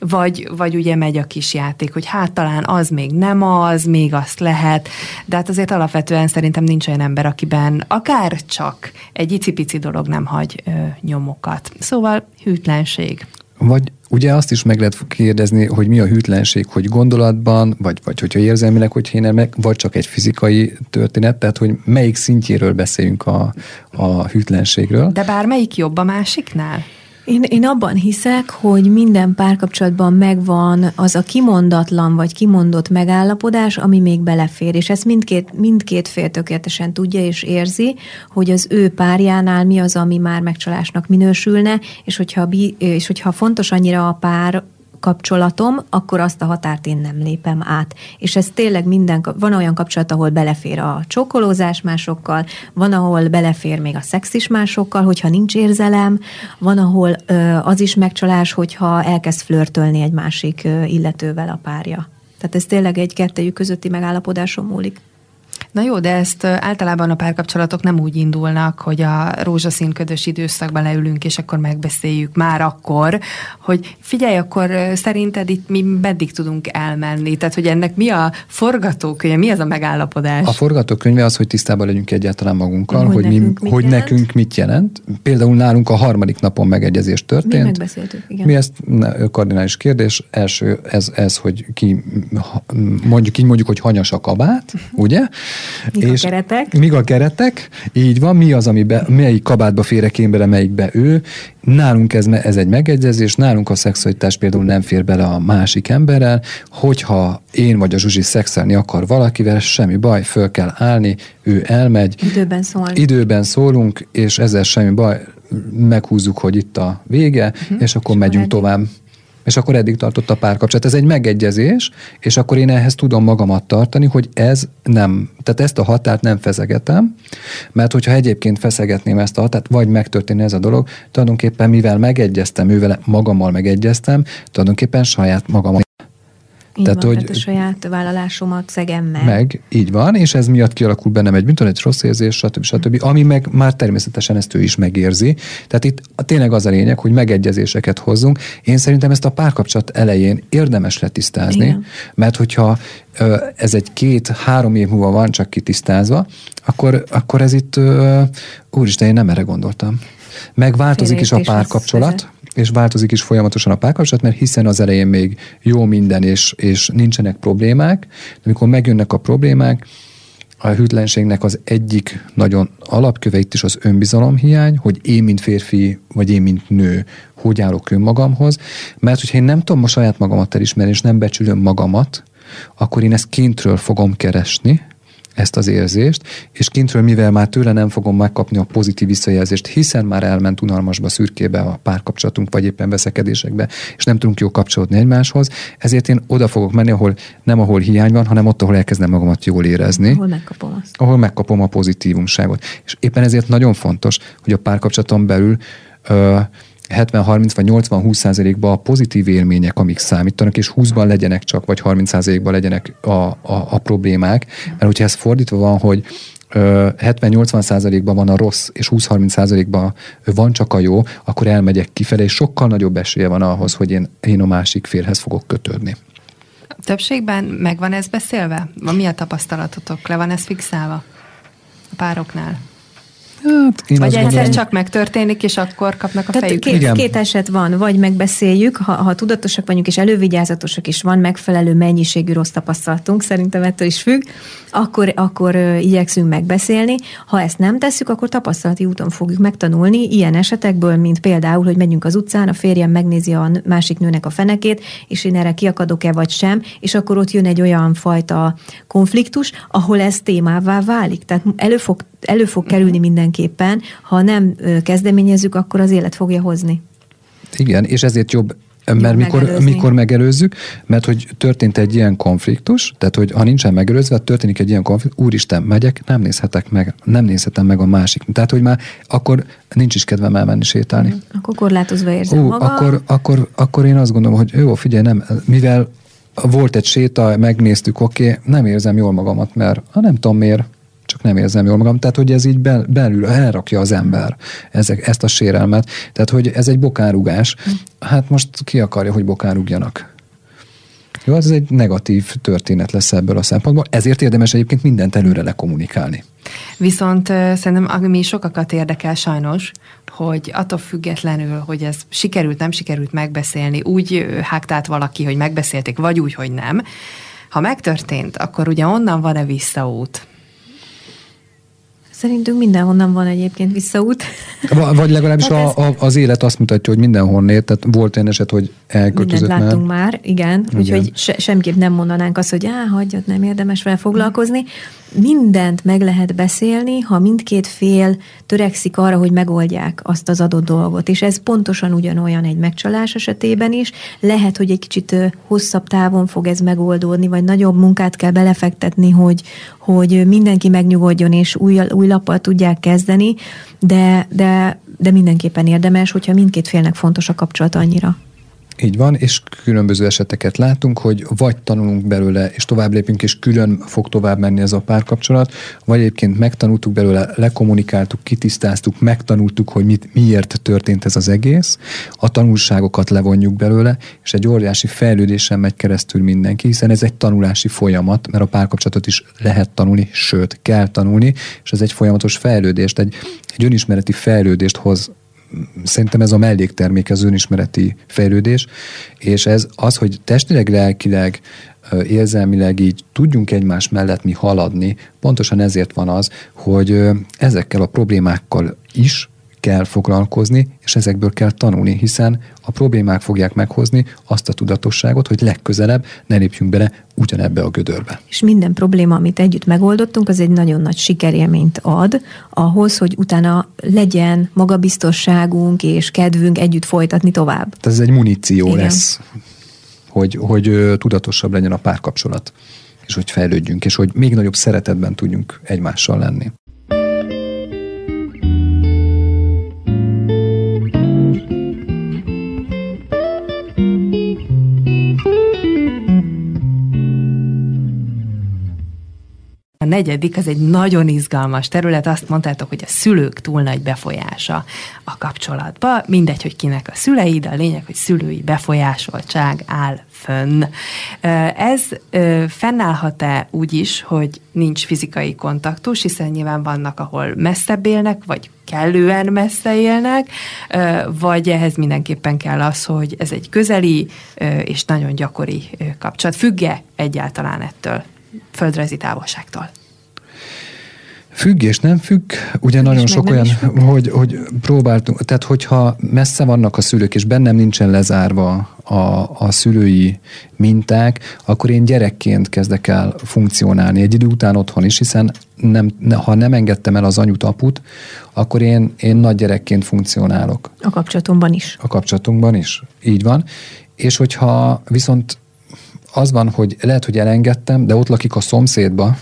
vagy, vagy ugye megy a kis játék, hogy hát talán az még nem az, még azt lehet, de hát azért alapvetően szerintem nincs olyan ember, akiben akár csak egy icipici dolog nem hagy ö, nyomokat. Szóval hűtlenség. Vagy ugye azt is meg lehet kérdezni, hogy mi a hűtlenség, hogy gondolatban, vagy, vagy hogyha érzelmileg, hogy én meg, vagy csak egy fizikai történet, tehát hogy melyik szintjéről beszéljünk a, a hűtlenségről. De bármelyik jobb a másiknál? Én, én abban hiszek, hogy minden párkapcsolatban megvan az a kimondatlan vagy kimondott megállapodás, ami még belefér, és ezt mindkét, mindkét fél tökéletesen tudja és érzi, hogy az ő párjánál mi az, ami már megcsalásnak minősülne, és hogyha, és hogyha fontos annyira a pár kapcsolatom, akkor azt a határt én nem lépem át. És ez tényleg minden, van olyan kapcsolat, ahol belefér a csókolózás másokkal, van, ahol belefér még a szex is másokkal, hogyha nincs érzelem, van, ahol az is megcsalás, hogyha elkezd flörtölni egy másik illetővel a párja. Tehát ez tényleg egy kettejük közötti megállapodáson múlik. Na jó, de ezt általában a párkapcsolatok nem úgy indulnak, hogy a rózsaszín ködös időszakban leülünk, és akkor megbeszéljük már akkor, hogy figyelj, akkor szerinted itt mi meddig tudunk elmenni? Tehát, hogy ennek mi a forgatókönyve, mi az a megállapodás? A forgatókönyve az, hogy tisztában legyünk egyáltalán magunkkal, hogy, hogy, nekünk, mi, mit hogy nekünk mit jelent. Például nálunk a harmadik napon megegyezés történt. Mi megbeszéltük, igen. Mi ezt kardinális kérdés. Első, ez, ez hogy ki, mondjuk így mondjuk, hogy hanyas a kabát, ugye? Míg és a keretek. Míg a keretek, így van, mi az, ami be, melyik kabátba férek én bele, melyikbe ő. Nálunk ez, ez egy megegyezés, nálunk a szexualitás például nem fér bele a másik emberrel, hogyha én vagy a Zsuzsi szexelni akar valakivel, semmi baj, föl kell állni, ő elmegy. Időben szólunk. Időben szólunk, és ezzel semmi baj, meghúzzuk, hogy itt a vége, uh-huh. és akkor és megyünk tovább. És akkor eddig tartott a párkapcsolat. Ez egy megegyezés, és akkor én ehhez tudom magamat tartani, hogy ez nem, tehát ezt a határt nem feszegetem, mert hogyha egyébként feszegetném ezt a határt, vagy megtörténne ez a dolog, tulajdonképpen mivel megegyeztem ővel, magammal megegyeztem, tulajdonképpen saját magammal Így tehát, van, hogy tehát a saját vállalásomat szegem meg. Meg, így van, és ez miatt kialakul bennem egy egy rossz érzés, stb. stb. Ami meg már természetesen ezt ő is megérzi. Tehát itt tényleg az a lényeg, hogy megegyezéseket hozzunk. Én szerintem ezt a párkapcsolat elején érdemes letisztázni, Igen. mert hogyha ez egy két-három év múlva van csak kitisztázva, akkor, akkor ez itt, úristen, én nem erre gondoltam. Megváltozik is a párkapcsolat, és változik is folyamatosan a párkapcsolat, mert hiszen az elején még jó minden, és, és nincsenek problémák, de amikor megjönnek a problémák, a hűtlenségnek az egyik nagyon alapköve itt is az önbizalomhiány, hogy én, mint férfi, vagy én, mint nő, hogy állok önmagamhoz, mert hogyha én nem tudom a saját magamat elismerni, és nem becsülöm magamat, akkor én ezt kintről fogom keresni, ezt az érzést, és kintről, mivel már tőle nem fogom megkapni a pozitív visszajelzést, hiszen már elment unalmasba, szürkébe a párkapcsolatunk, vagy éppen veszekedésekbe, és nem tudunk jó kapcsolódni egymáshoz, ezért én oda fogok menni, ahol nem ahol hiány van, hanem ott, ahol elkezdem magamat jól érezni. Ahol megkapom azt. Ahol megkapom a pozitívumságot. És éppen ezért nagyon fontos, hogy a párkapcsolaton belül ö, 70-30 vagy 80-20 százalékban a pozitív élmények, amik számítanak, és 20-ban legyenek csak, vagy 30 százalékban legyenek a, a, a problémák. Mert hogyha ez fordítva van, hogy 70-80 százalékban van a rossz, és 20-30 százalékban van csak a jó, akkor elmegyek kifelé, és sokkal nagyobb esélye van ahhoz, hogy én, én a másik félhez fogok kötődni. Többségben megvan ez beszélve? Mi a tapasztalatotok? Le van ez fixálva a pároknál? Hát, én vagy egyszer gondolom... csak megtörténik, és akkor kapnak a fejük. Két, két eset van, vagy megbeszéljük, ha, ha tudatosak vagyunk, és elővigyázatosak is van, megfelelő mennyiségű rossz tapasztalatunk, szerintem ettől is függ, akkor, akkor igyekszünk megbeszélni. Ha ezt nem tesszük, akkor tapasztalati úton fogjuk megtanulni ilyen esetekből, mint például, hogy megyünk az utcán, a férjem megnézi a másik nőnek a fenekét, és én erre kiakadok-e vagy sem, és akkor ott jön egy olyan fajta konfliktus, ahol ez témává válik. Tehát elő fog, elő fog kerülni mhm. mindenképpen, ha nem kezdeményezzük, akkor az élet fogja hozni. Igen, és ezért jobb mert mikor, megelőzni. mikor megelőzzük, mert hogy történt egy ilyen konfliktus, tehát hogy ha nincsen megelőzve, történik egy ilyen konfliktus, úristen, megyek, nem nézhetek meg, nem nézhetem meg a másik. Tehát, hogy már akkor nincs is kedvem elmenni sétálni. Mm, akkor korlátozva érzem Ó, magam. Akkor, akkor, akkor én azt gondolom, hogy jó, figyelj, nem, mivel volt egy séta, megnéztük, oké, okay, nem érzem jól magamat, mert ha nem tudom miért, csak nem érzem jól magam. Tehát, hogy ez így belül elrakja az ember ezek, ezt a sérelmet. Tehát, hogy ez egy bokárugás. Hát most ki akarja, hogy bokárugjanak? Jó, ez egy negatív történet lesz ebből a szempontból, ezért érdemes egyébként mindent előre lekommunikálni. Viszont szerintem ami sokakat érdekel sajnos, hogy attól függetlenül, hogy ez sikerült, nem sikerült megbeszélni, úgy hágtált valaki, hogy megbeszélték, vagy úgy, hogy nem. Ha megtörtént, akkor ugye onnan van-e visszaút? Szerintünk mindenhonnan van egyébként visszaút. Vagy legalábbis hát a, a, az élet azt mutatja, hogy mindenhonnél, tehát volt olyan eset, hogy elköltözött Mindent láttunk már, már igen, igen. úgyhogy se, semképp nem mondanánk azt, hogy á, hagyjad, nem érdemes vele foglalkozni mindent meg lehet beszélni, ha mindkét fél törekszik arra, hogy megoldják azt az adott dolgot. És ez pontosan ugyanolyan egy megcsalás esetében is. Lehet, hogy egy kicsit hosszabb távon fog ez megoldódni, vagy nagyobb munkát kell belefektetni, hogy, hogy mindenki megnyugodjon, és új, új lappal tudják kezdeni, de, de, de mindenképpen érdemes, hogyha mindkét félnek fontos a kapcsolat annyira. Így van, és különböző eseteket látunk, hogy vagy tanulunk belőle, és tovább lépünk, és külön fog tovább menni ez a párkapcsolat, vagy egyébként megtanultuk belőle, lekommunikáltuk, kitisztáztuk, megtanultuk, hogy mit, miért történt ez az egész, a tanulságokat levonjuk belőle, és egy óriási fejlődésen megy keresztül mindenki, hiszen ez egy tanulási folyamat, mert a párkapcsolatot is lehet tanulni, sőt, kell tanulni, és ez egy folyamatos fejlődést, egy, egy önismereti fejlődést hoz szerintem ez a melléktermék az önismereti fejlődés, és ez az, hogy testileg, lelkileg, érzelmileg így tudjunk egymás mellett mi haladni, pontosan ezért van az, hogy ezekkel a problémákkal is kell foglalkozni, és ezekből kell tanulni, hiszen a problémák fogják meghozni azt a tudatosságot, hogy legközelebb ne lépjünk bele ugyanebbe a gödörbe. És minden probléma, amit együtt megoldottunk, az egy nagyon nagy sikerélményt ad ahhoz, hogy utána legyen magabiztosságunk és kedvünk együtt folytatni tovább. Tehát ez egy muníció Igen. lesz, hogy, hogy tudatosabb legyen a párkapcsolat, és hogy fejlődjünk, és hogy még nagyobb szeretetben tudjunk egymással lenni. Negyedik, az egy nagyon izgalmas terület, azt mondtátok, hogy a szülők túl nagy befolyása a kapcsolatba. Mindegy, hogy kinek a szülei, de a lényeg, hogy szülői befolyásoltság áll fönn. Ez fennállhat-e úgy is, hogy nincs fizikai kontaktus, hiszen nyilván vannak, ahol messzebb élnek, vagy kellően messze élnek, vagy ehhez mindenképpen kell az, hogy ez egy közeli és nagyon gyakori kapcsolat. Függe egyáltalán ettől földrajzi távolságtól? Függ és nem függ, ugye nagyon sok olyan, hogy, hogy próbáltunk, tehát hogyha messze vannak a szülők, és bennem nincsen lezárva a, a szülői minták, akkor én gyerekként kezdek el funkcionálni egy idő után otthon is, hiszen nem, ha nem engedtem el az anyut, aput, akkor én, én nagy gyerekként funkcionálok. A kapcsolatunkban is. A kapcsolatunkban is, így van. És hogyha viszont az van, hogy lehet, hogy elengedtem, de ott lakik a szomszédba,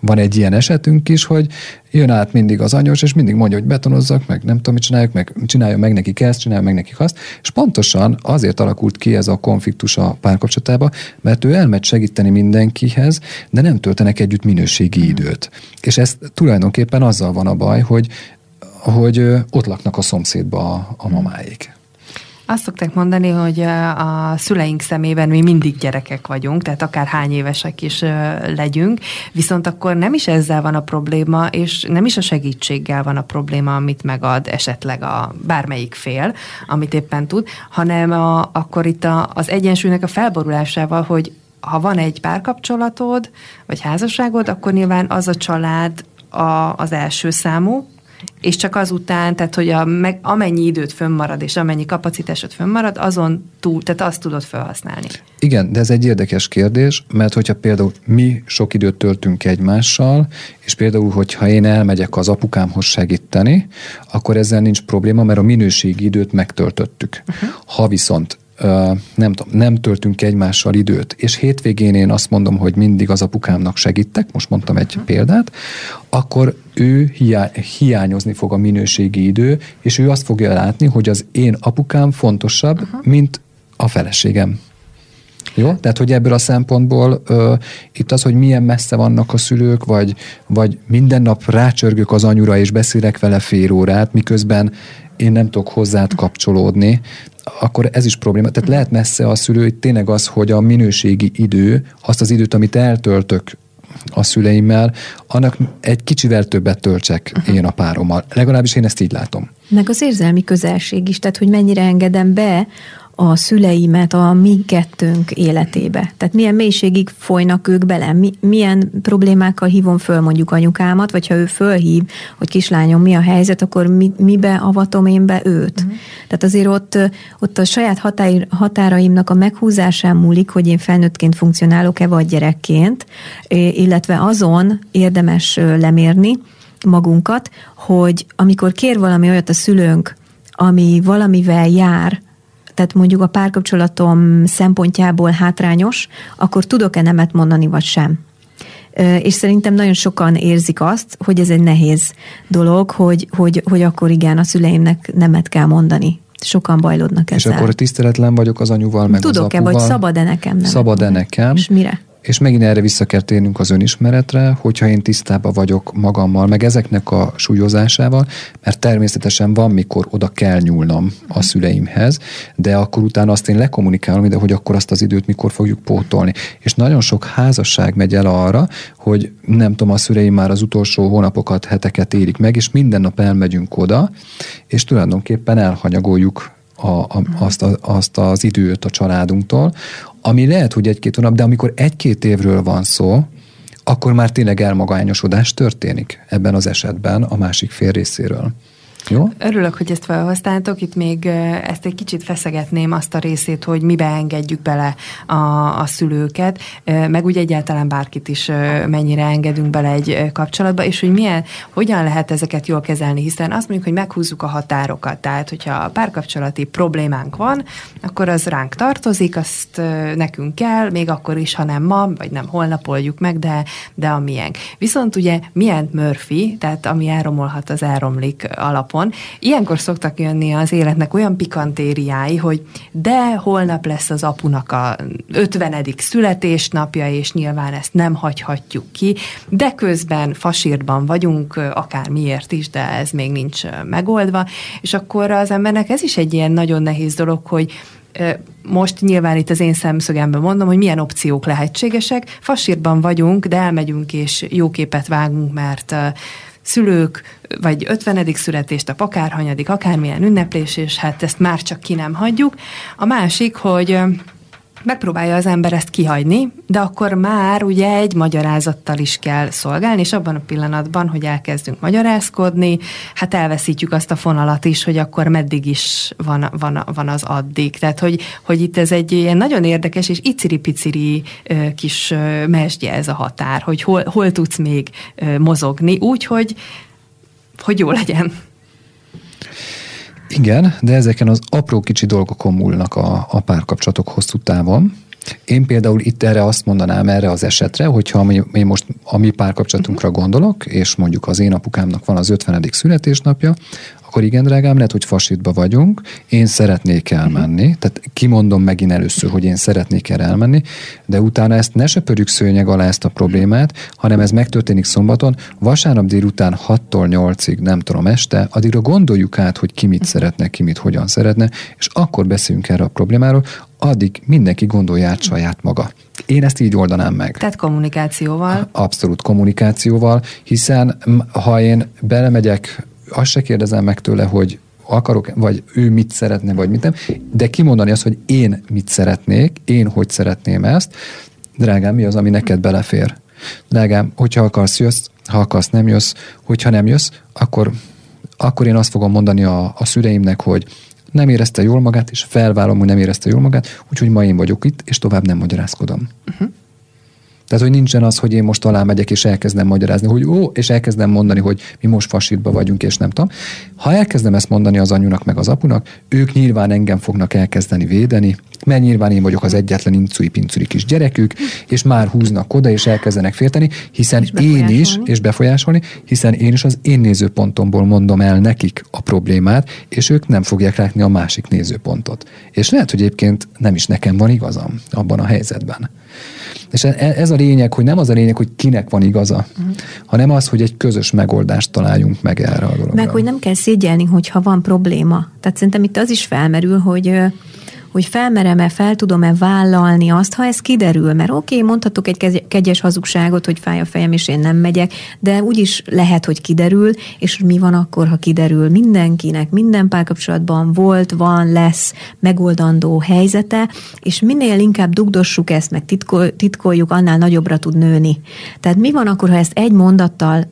van egy ilyen esetünk is, hogy jön át mindig az anyós, és mindig mondja, hogy betonozzak, meg nem tudom, mit csináljuk, meg csinálja meg nekik ezt, csinálja meg nekik azt, és pontosan azért alakult ki ez a konfliktus a párkapcsolatába, mert ő elmegy segíteni mindenkihez, de nem töltenek együtt minőségi időt. És ez tulajdonképpen azzal van a baj, hogy hogy ott laknak a szomszédba a, a mamáik. Azt szokták mondani, hogy a szüleink szemében mi mindig gyerekek vagyunk, tehát akár hány évesek is legyünk, viszont akkor nem is ezzel van a probléma, és nem is a segítséggel van a probléma, amit megad esetleg a bármelyik fél, amit éppen tud, hanem a, akkor itt a, az egyensúlynak a felborulásával, hogy ha van egy párkapcsolatod, vagy házasságod, akkor nyilván az a család a, az első számú, és csak azután, tehát hogy a, meg, amennyi időt fönnmarad, és amennyi kapacitásod fönnmarad, azon túl, tehát azt tudod felhasználni. Igen, de ez egy érdekes kérdés, mert hogyha például mi sok időt töltünk egymással, és például, hogyha én elmegyek az apukámhoz segíteni, akkor ezzel nincs probléma, mert a minőségi időt megtöltöttük. Uh-huh. Ha viszont nem, tudom, nem töltünk egymással időt, és hétvégén én azt mondom, hogy mindig az apukámnak segítek, most mondtam egy uh-huh. példát, akkor ő hiányozni fog a minőségi idő, és ő azt fogja látni, hogy az én apukám fontosabb, uh-huh. mint a feleségem. Jó? Tehát, hogy ebből a szempontból ö, itt az, hogy milyen messze vannak a szülők, vagy, vagy minden nap rácsörgök az anyura, és beszélek vele fél órát, miközben én nem tudok hozzád kapcsolódni, akkor ez is probléma. Tehát lehet messze a szülő, tényleg az, hogy a minőségi idő, azt az időt, amit eltöltök a szüleimmel, annak egy kicsivel többet töltsek uh-huh. én a párommal. Legalábbis én ezt így látom. Meg az érzelmi közelség is, tehát hogy mennyire engedem be a szüleimet a mi kettőnk életébe. Tehát milyen mélységig folynak ők bele, mi, milyen problémákkal hívom föl mondjuk anyukámat, vagy ha ő fölhív, hogy kislányom, mi a helyzet, akkor mi, mibe avatom én be őt. Uh-huh. Tehát azért ott, ott a saját határ, határaimnak a meghúzásán múlik, hogy én felnőttként funkcionálok-e, vagy gyerekként, illetve azon érdemes lemérni magunkat, hogy amikor kér valami olyat a szülőnk, ami valamivel jár, tehát mondjuk a párkapcsolatom szempontjából hátrányos, akkor tudok-e nemet mondani, vagy sem. És szerintem nagyon sokan érzik azt, hogy ez egy nehéz dolog, hogy, hogy, hogy akkor igen, a szüleimnek nemet kell mondani. Sokan bajlódnak ezzel. És akkor tiszteletlen vagyok az anyuval, meg Tudok-e, az vagy szabad-e nekem Szabad-e nekem. És mire? És megint erre vissza kell térnünk az önismeretre, hogyha én tisztában vagyok magammal, meg ezeknek a súlyozásával, mert természetesen van, mikor oda kell nyúlnom a szüleimhez, de akkor utána azt én lekommunikálom ide, hogy akkor azt az időt mikor fogjuk pótolni. És nagyon sok házasság megy el arra, hogy nem tudom, a szüleim már az utolsó hónapokat, heteket érik meg, és minden nap elmegyünk oda, és tulajdonképpen elhanyagoljuk a, a, azt, a, azt az időt a családunktól, ami lehet, hogy egy-két hónap, de amikor egy-két évről van szó, akkor már tényleg elmagányosodás történik ebben az esetben a másik fél részéről. Jó? Örülök, hogy ezt felhasználtok. Itt még ezt egy kicsit feszegetném azt a részét, hogy mibe engedjük bele a, a szülőket, meg úgy egyáltalán bárkit is mennyire engedünk bele egy kapcsolatba, és hogy milyen, hogyan lehet ezeket jól kezelni, hiszen azt mondjuk, hogy meghúzzuk a határokat. Tehát, hogyha párkapcsolati problémánk van, akkor az ránk tartozik, azt nekünk kell, még akkor is, ha nem ma, vagy nem holnap oldjuk meg, de, de a miénk. Viszont ugye milyen Murphy, tehát ami elromolhat, az elromlik alapon, napon. Ilyenkor szoktak jönni az életnek olyan pikantériái, hogy de holnap lesz az apunak a 50. születésnapja, és nyilván ezt nem hagyhatjuk ki, de közben fasírban vagyunk, akár miért is, de ez még nincs megoldva, és akkor az embernek ez is egy ilyen nagyon nehéz dolog, hogy most nyilván itt az én szemszögemben mondom, hogy milyen opciók lehetségesek. Fasírban vagyunk, de elmegyünk és jó képet vágunk, mert szülők, vagy 50. születést, akárhanyadik, akármilyen ünneplés, és hát ezt már csak ki nem hagyjuk. A másik, hogy megpróbálja az ember ezt kihagyni, de akkor már ugye egy magyarázattal is kell szolgálni, és abban a pillanatban, hogy elkezdünk magyarázkodni, hát elveszítjük azt a fonalat is, hogy akkor meddig is van, van, van az addig. Tehát, hogy, hogy itt ez egy ilyen nagyon érdekes és iciri-piciri kis mesdje ez a határ, hogy hol, hol tudsz még mozogni, úgy, hogy, hogy jó legyen. Igen, de ezeken az apró kicsi dolgokon múlnak a, a párkapcsolatok hosszú távon. Én például itt erre azt mondanám erre az esetre, hogyha én most a mi párkapcsolatunkra gondolok, és mondjuk az én apukámnak van az 50. születésnapja, akkor igen, drágám, lehet, hogy fasítba vagyunk, én szeretnék elmenni, tehát kimondom megint először, hogy én szeretnék el elmenni, de utána ezt ne söpörjük szőnyeg alá ezt a problémát, hanem ez megtörténik szombaton, vasárnap délután 6-tól 8-ig, nem tudom, este, addigra gondoljuk át, hogy ki mit szeretne, ki mit hogyan szeretne, és akkor beszélünk erre a problémáról, addig mindenki gondolja át saját maga. Én ezt így oldanám meg. Tehát kommunikációval? Abszolút kommunikációval, hiszen ha én belemegyek azt se kérdezem meg tőle, hogy akarok, vagy ő mit szeretne, vagy mit nem, de kimondani azt, hogy én mit szeretnék, én hogy szeretném ezt, drágám, mi az, ami neked belefér? Drágám, hogyha akarsz, jössz, ha akarsz, nem jössz, hogyha nem jössz, akkor, akkor én azt fogom mondani a, a szüleimnek, hogy nem érezte jól magát, és felvállom, hogy nem érezte jól magát, úgyhogy ma én vagyok itt, és tovább nem magyarázkodom. Uh-huh. Tehát, hogy nincsen az, hogy én most alá megyek és elkezdem magyarázni, hogy ó, és elkezdem mondani, hogy mi most fasítba vagyunk, és nem tudom. Ha elkezdem ezt mondani az anyunak meg az apunak, ők nyilván engem fognak elkezdeni védeni, mert nyilván én vagyok az egyetlen incui-pincuri kis gyerekük, és már húznak oda, és elkezdenek félteni, hiszen és én is, és befolyásolni, hiszen én is az én nézőpontomból mondom el nekik a problémát, és ők nem fogják látni a másik nézőpontot. És lehet, hogy egyébként nem is nekem van igazam abban a helyzetben. És e- ez a lényeg, hogy nem az a lényeg, hogy kinek van igaza, uh-huh. hanem az, hogy egy közös megoldást találjunk meg erre a dologra. Meg, hogy nem kell szégyelni, hogyha van probléma. Tehát szerintem itt az is felmerül, hogy hogy felmerem-e, fel tudom-e vállalni azt, ha ez kiderül, mert oké, okay, mondhatok egy kegyes hazugságot, hogy fáj a fejem, és én nem megyek, de úgyis lehet, hogy kiderül, és mi van akkor, ha kiderül mindenkinek, minden párkapcsolatban volt, van, lesz megoldandó helyzete, és minél inkább dugdossuk ezt, meg titkoljuk, annál nagyobbra tud nőni. Tehát mi van akkor, ha ezt egy mondattal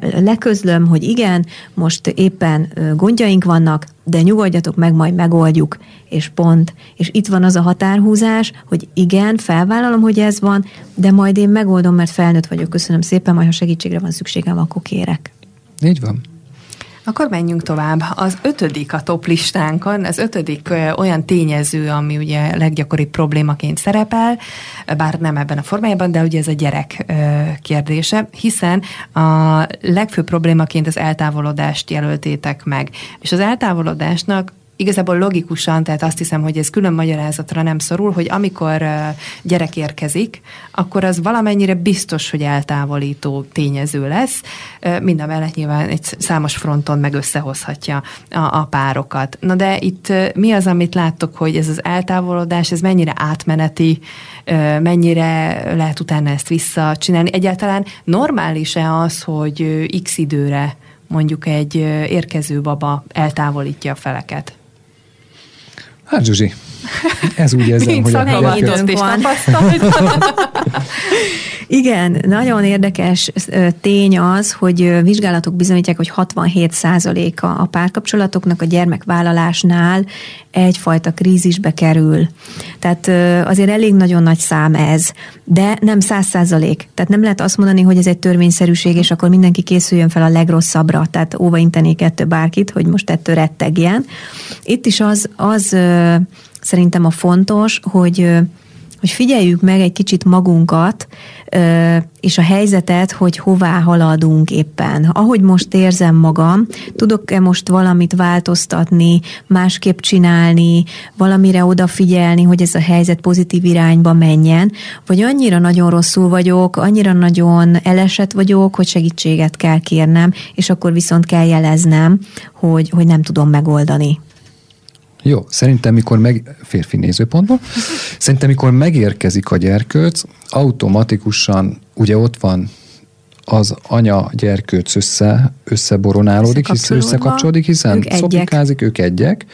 leközlöm, hogy igen, most éppen gondjaink vannak, de nyugodjatok meg, majd megoldjuk, és pont. És itt van az a határhúzás, hogy igen, felvállalom, hogy ez van, de majd én megoldom, mert felnőtt vagyok, köszönöm szépen, majd ha segítségre van szükségem, akkor kérek. Így van. Akkor menjünk tovább. Az ötödik a top listánkon, az ötödik olyan tényező, ami ugye leggyakoribb problémaként szerepel, bár nem ebben a formájában, de ugye ez a gyerek kérdése, hiszen a legfőbb problémaként az eltávolodást jelöltétek meg. És az eltávolodásnak igazából logikusan, tehát azt hiszem, hogy ez külön magyarázatra nem szorul, hogy amikor gyerek érkezik, akkor az valamennyire biztos, hogy eltávolító tényező lesz. Mind a mellett nyilván egy számos fronton meg összehozhatja a, a párokat. Na de itt mi az, amit láttok, hogy ez az eltávolodás, ez mennyire átmeneti, mennyire lehet utána ezt visszacsinálni? Egyáltalán normális-e az, hogy x időre mondjuk egy érkező baba eltávolítja a feleket? Hát Zsuzsi, ez úgy érzem, hogy a időnk van. Igen, nagyon érdekes tény az, hogy vizsgálatok bizonyítják, hogy 67%-a a párkapcsolatoknak a gyermekvállalásnál egyfajta krízisbe kerül. Tehát azért elég nagyon nagy szám ez, de nem 100%. Tehát nem lehet azt mondani, hogy ez egy törvényszerűség, és akkor mindenki készüljön fel a legrosszabbra. Tehát óvaintenék ettől bárkit, hogy most ettől rettegjen. Itt is az, az szerintem a fontos, hogy hogy figyeljük meg egy kicsit magunkat, és a helyzetet, hogy hová haladunk éppen. Ahogy most érzem magam, tudok-e most valamit változtatni, másképp csinálni, valamire odafigyelni, hogy ez a helyzet pozitív irányba menjen, vagy annyira nagyon rosszul vagyok, annyira nagyon elesett vagyok, hogy segítséget kell kérnem, és akkor viszont kell jeleznem, hogy, hogy nem tudom megoldani. Jó, szerintem mikor meg, férfi nézőpontból, szerintem mikor megérkezik a gyerkőc, automatikusan ugye ott van az anya gyerkőc össze, összeboronálódik, hisz, összekapcsolódik, hiszen ők szopikázik, ők egyek,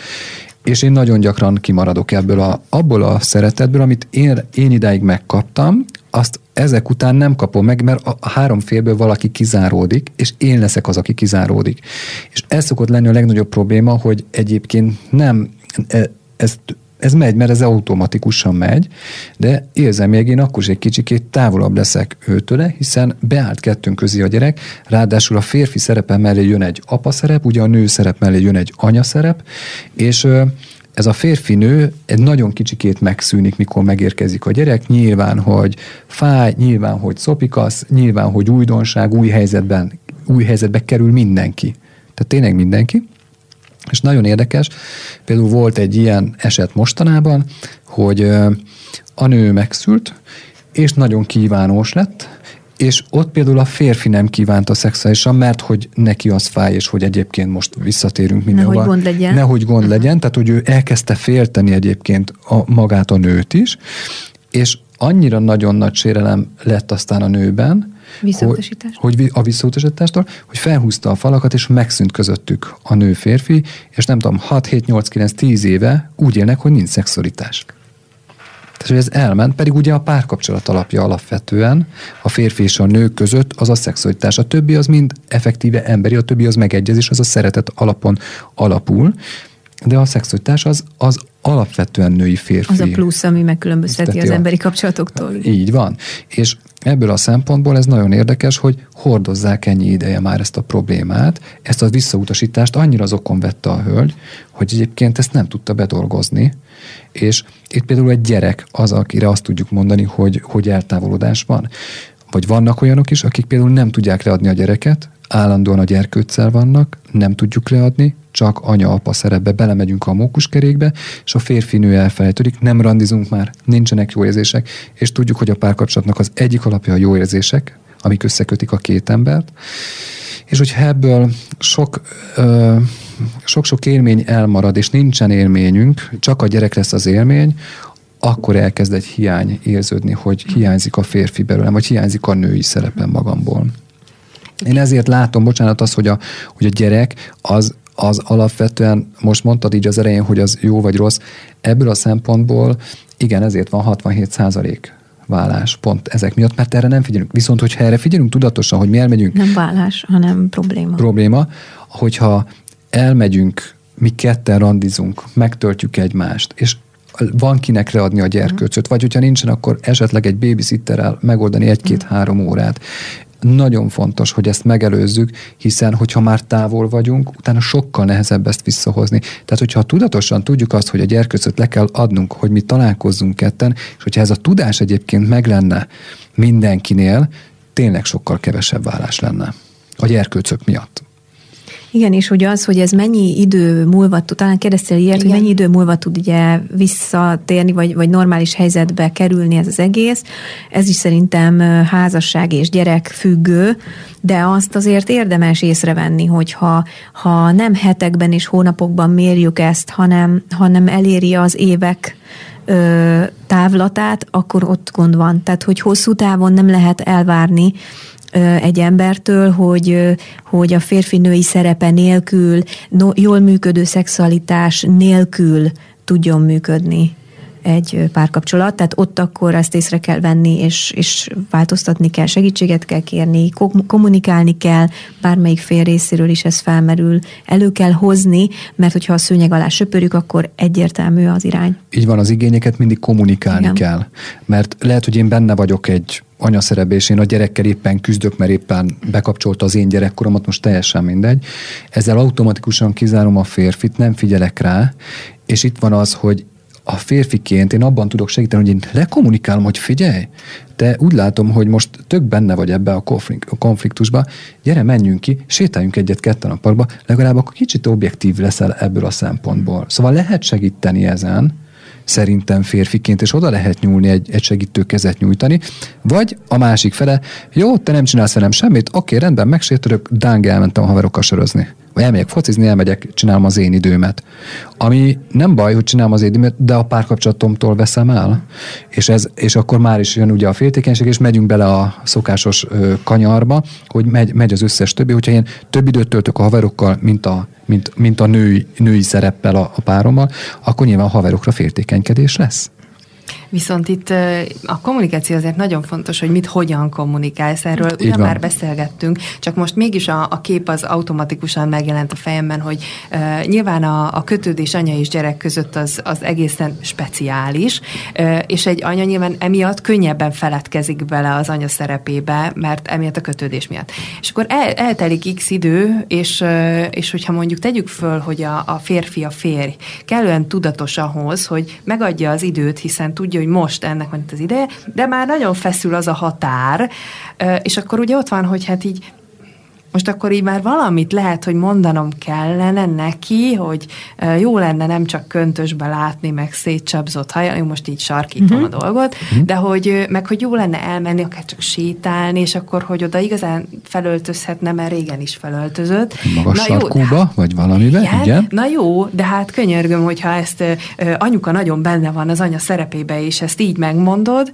és én nagyon gyakran kimaradok ebből a, abból a szeretetből, amit én, én idáig megkaptam, azt ezek után nem kapom meg, mert a három félből valaki kizáródik, és én leszek az, aki kizáródik. És ez szokott lenni a legnagyobb probléma, hogy egyébként nem, e, ez, ez megy, mert ez automatikusan megy, de érzem még én akkor is egy kicsikét távolabb leszek őtőle, hiszen beállt kettőnk közé a gyerek, ráadásul a férfi szerepe mellé jön egy apa szerep, ugye a nő szerep mellé jön egy anya szerep, és ez a férfi-nő egy nagyon kicsikét megszűnik, mikor megérkezik a gyerek. Nyilván, hogy fáj, nyilván, hogy szopikasz, nyilván, hogy újdonság, új helyzetben, új helyzetbe kerül mindenki. Tehát tényleg mindenki. És nagyon érdekes, például volt egy ilyen eset mostanában, hogy a nő megszült, és nagyon kívánós lett, és ott például a férfi nem kívánta szexuálisan, mert hogy neki az fáj, és hogy egyébként most visszatérünk mindenhova. Nehogy gond legyen. Nehogy gond uh-huh. legyen, tehát hogy ő elkezdte félteni egyébként a, magát a nőt is, és annyira nagyon nagy sérelem lett aztán a nőben. Hogy, hogy a visszautasítástól, hogy felhúzta a falakat, és megszűnt közöttük a nő-férfi, és nem tudom, 6, 7, 8, 9, 10 éve úgy élnek, hogy nincs szexualitás. Tehát, hogy ez elment, pedig ugye a párkapcsolat alapja alapvetően a férfi és a nő között az a szexualitás. A többi az mind effektíve emberi, a többi az megegyezés, az a szeretet alapon alapul, de a szexualitás az, az alapvetően női férfi. Az a plusz, ami megkülönbözteti az emberi kapcsolatoktól. Így van. És ebből a szempontból ez nagyon érdekes, hogy hordozzák ennyi ideje már ezt a problémát, ezt a visszautasítást annyira az okon vette a hölgy, hogy egyébként ezt nem tudta bedolgozni, és itt például egy gyerek az, akire azt tudjuk mondani, hogy, hogy eltávolodás van. Vagy vannak olyanok is, akik például nem tudják leadni a gyereket, állandóan a gyerkőccel vannak, nem tudjuk leadni, csak anya-apa szerepbe belemegyünk a mókuskerékbe, és a férfi-nő elfelejtődik, nem randizunk már, nincsenek jó érzések, és tudjuk, hogy a párkapcsolatnak az egyik alapja a jó érzések, amik összekötik a két embert, és hogyha ebből sok, ö, sok-sok élmény elmarad, és nincsen élményünk, csak a gyerek lesz az élmény, akkor elkezd egy hiány érződni, hogy hiányzik a férfi belőlem, vagy hiányzik a női szerepem magamból. Én ezért látom, bocsánat, az, hogy a, hogy a gyerek az, az alapvetően, most mondtad így az elején, hogy az jó vagy rossz, ebből a szempontból igen, ezért van 67 százalék vállás, pont ezek miatt, mert erre nem figyelünk. Viszont, hogyha erre figyelünk tudatosan, hogy mi elmegyünk. Nem vállás, hanem probléma. Probléma, hogyha elmegyünk, mi ketten randizunk, megtöltjük egymást, és van kinek leadni a gyerkőcöt, vagy hogyha nincsen, akkor esetleg egy babysitterrel megoldani egy-két-három órát nagyon fontos, hogy ezt megelőzzük, hiszen hogyha már távol vagyunk, utána sokkal nehezebb ezt visszahozni. Tehát, hogyha tudatosan tudjuk azt, hogy a gyerkőcöt le kell adnunk, hogy mi találkozzunk ketten, és hogyha ez a tudás egyébként meg lenne mindenkinél, tényleg sokkal kevesebb vállás lenne a gyerkőcök miatt. Igen, és hogy az, hogy ez mennyi idő múlva tud, talán kérdeztél ilyet, Igen. hogy mennyi idő múlva tud ugye visszatérni, vagy, vagy normális helyzetbe kerülni ez az egész, ez is szerintem házasság és gyerek függő, de azt azért érdemes észrevenni, hogyha ha nem hetekben és hónapokban mérjük ezt, hanem, hanem eléri az évek ö, távlatát, akkor ott gond van. Tehát, hogy hosszú távon nem lehet elvárni, egy embertől, hogy, hogy a férfi-női szerepe nélkül, jól működő szexualitás nélkül tudjon működni egy párkapcsolat, tehát ott akkor ezt észre kell venni, és, és változtatni kell, segítséget kell kérni, kommunikálni kell, bármelyik fél részéről is ez felmerül, elő kell hozni, mert hogyha a szőnyeg alá söpörjük, akkor egyértelmű az irány. Így van, az igényeket mindig kommunikálni Igen. kell, mert lehet, hogy én benne vagyok egy anyaszerebe, és én a gyerekkel éppen küzdök, mert éppen bekapcsolta az én gyerekkoromat, most teljesen mindegy. Ezzel automatikusan kizárom a férfit, nem figyelek rá, és itt van az, hogy a férfiként én abban tudok segíteni, hogy én lekommunikálom, hogy figyelj, te úgy látom, hogy most tök benne vagy ebbe a konfliktusba, gyere, menjünk ki, sétáljunk egyet ketten a parkba, legalább akkor kicsit objektív leszel ebből a szempontból. Szóval lehet segíteni ezen, szerintem férfiként, és oda lehet nyúlni, egy, egy segítő kezet nyújtani, vagy a másik fele, jó, te nem csinálsz velem semmit, oké, rendben, megsértődök, dáng elmentem a haverokkal sörözni. Elmegyek focizni, elmegyek, csinálom az én időmet. Ami nem baj, hogy csinálom az én időmet, de a párkapcsolatomtól veszem el. És, ez, és akkor már is jön ugye a féltékenység, és megyünk bele a szokásos ö, kanyarba, hogy megy, megy az összes többi. Hogyha én több időt töltök a haverokkal, mint a mint, mint a női, női szereppel a, a párommal, akkor nyilván a haverokra féltékenykedés lesz. Viszont itt a kommunikáció azért nagyon fontos, hogy mit hogyan kommunikálsz. Erről Így ugyan van. már beszélgettünk, csak most mégis a, a kép az automatikusan megjelent a fejemben, hogy uh, nyilván a, a kötődés anya és gyerek között az, az egészen speciális, uh, és egy anya nyilván emiatt könnyebben feledkezik bele az anya szerepébe, mert emiatt a kötődés miatt. És akkor el, eltelik x idő, és, uh, és hogyha mondjuk tegyük föl, hogy a, a férfi a férj kellően tudatos ahhoz, hogy megadja az időt, hiszen tudja, hogy most ennek van itt az ideje, de már nagyon feszül az a határ, és akkor ugye ott van, hogy hát így most akkor így már valamit lehet, hogy mondanom kellene neki, hogy jó lenne nem csak köntösbe látni, meg szétcsapzott haja, én most így sarkítom uh-huh. a dolgot, uh-huh. de hogy meg hogy jó lenne elmenni, akár csak sétálni, és akkor, hogy oda igazán felöltözhetne, mert régen is felöltözött. Magas Na sarkúba, jó, hát, vagy valamiben, igen, igen? Na jó, de hát könyörgöm, hogyha ezt anyuka nagyon benne van az anya szerepébe, és ezt így megmondod,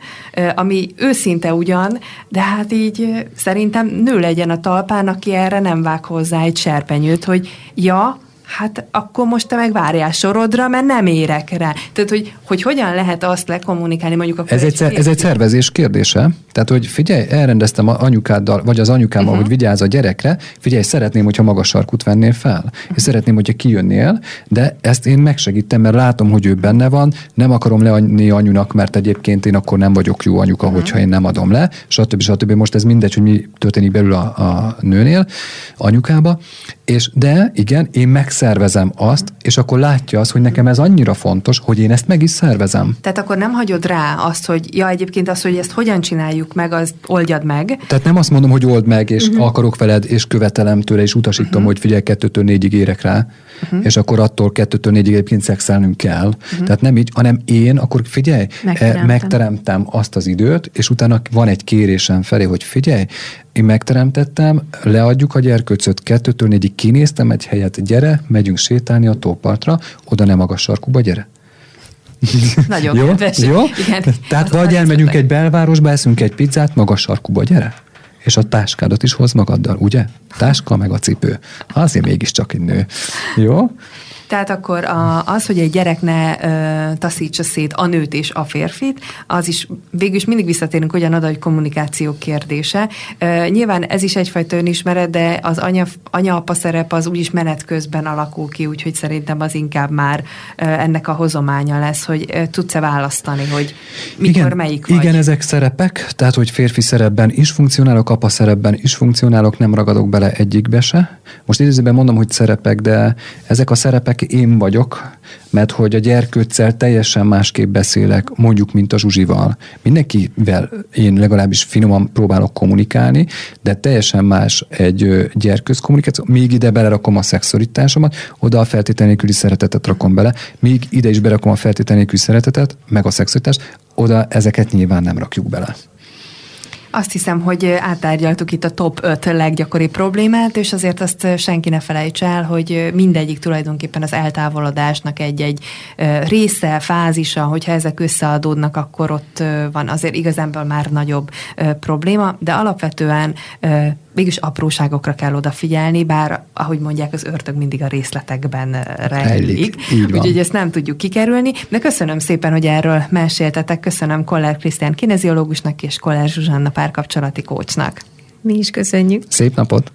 ami őszinte ugyan, de hát így szerintem nő legyen a talpán, aki aki erre nem vág hozzá egy serpenyőt, hogy ja, hát akkor most te meg várjál sorodra, mert nem érek rá. Tehát, hogy, hogy hogyan lehet azt lekommunikálni mondjuk akkor ez egy, ez egy szervezés kérdése. Tehát, hogy figyelj, elrendeztem a anyukáddal, vagy az anyukámmal, uh-huh. hogy vigyázz a gyerekre, figyelj, szeretném, hogyha magas sarkut vennél fel, uh-huh. és szeretném, hogyha kijönnél, de ezt én megsegítem, mert látom, hogy ő benne van, nem akarom leadni anyunak, mert egyébként én akkor nem vagyok jó anyuka, uh-huh. hogyha én nem adom le, stb. stb. Most ez mindegy, hogy mi történik belül a, a nőnél, anyukába, és de igen, én megszervezem azt, és akkor látja az, hogy nekem ez annyira fontos, hogy én ezt meg is szervezem. Tehát akkor nem hagyod rá azt, hogy ja, egyébként az, hogy ezt hogyan csináljuk meg, az oldjad meg. Tehát nem azt mondom, hogy old meg, és uh-huh. akarok veled, és követelem tőle, és utasítom, uh-huh. hogy figyelj, kettőtől négyig érek rá, uh-huh. és akkor attól kettőtől négyig egyébként szexelnünk kell. Uh-huh. Tehát nem így, hanem én akkor figyelj, megteremtem. megteremtem azt az időt, és utána van egy kérésem felé, hogy figyelj, én megteremtettem, leadjuk a gyerkőcöt, kettőtől négyig kinéztem egy helyet, gyere, megyünk sétálni a tópartra, oda nem magas sarkuba, gyere. Nagyon jó? kedves. Jó? Igen. Tehát vagy elmegyünk egy belvárosba, eszünk egy pizzát, magas sarkuba, gyere. És a táskádat is hoz magaddal, ugye? Táska meg a cipő. Azért mégiscsak egy nő. Jó? Tehát akkor a, az, hogy egy gyerek ne ö, taszítsa szét a nőt és a férfit, az is végül is mindig visszatérünk ugyanoda, hogy kommunikáció kérdése. Ö, nyilván ez is egyfajta önismeret, de az anya, anya-apa szerep az úgyis menet közben alakul ki, úgyhogy szerintem az inkább már ö, ennek a hozománya lesz, hogy ö, tudsz-e választani, hogy mikor igen, melyik vagy. Igen, ezek szerepek, tehát hogy férfi szerepben is funkcionálok, apa szerepben is funkcionálok, nem ragadok bele egyikbe se. Most idézőben mondom, hogy szerepek, de ezek a szerepek én vagyok, mert hogy a gyerkőccel teljesen másképp beszélek, mondjuk, mint a Zsuzsival. Mindenkivel én legalábbis finoman próbálok kommunikálni, de teljesen más egy gyerkőc kommunikáció. Még ide belerakom a szexualitásomat, oda a feltétlenül szeretetet rakom bele, még ide is berakom a feltétlenül szeretetet, meg a szexualitást, oda ezeket nyilván nem rakjuk bele. Azt hiszem, hogy átárgyaltuk itt a top 5 leggyakoribb problémát, és azért azt senki ne felejts el, hogy mindegyik tulajdonképpen az eltávolodásnak egy-egy része, fázisa, hogyha ezek összeadódnak, akkor ott van azért igazából már nagyobb probléma, de alapvetően mégis apróságokra kell odafigyelni, bár ahogy mondják, az ördög mindig a részletekben rejlik. Úgyhogy ezt nem tudjuk kikerülni. De köszönöm szépen, hogy erről meséltetek. Köszönöm Koller Krisztián kineziológusnak és Koller Zsuzsanna párkapcsolati kócsnak. Mi is köszönjük. Szép napot!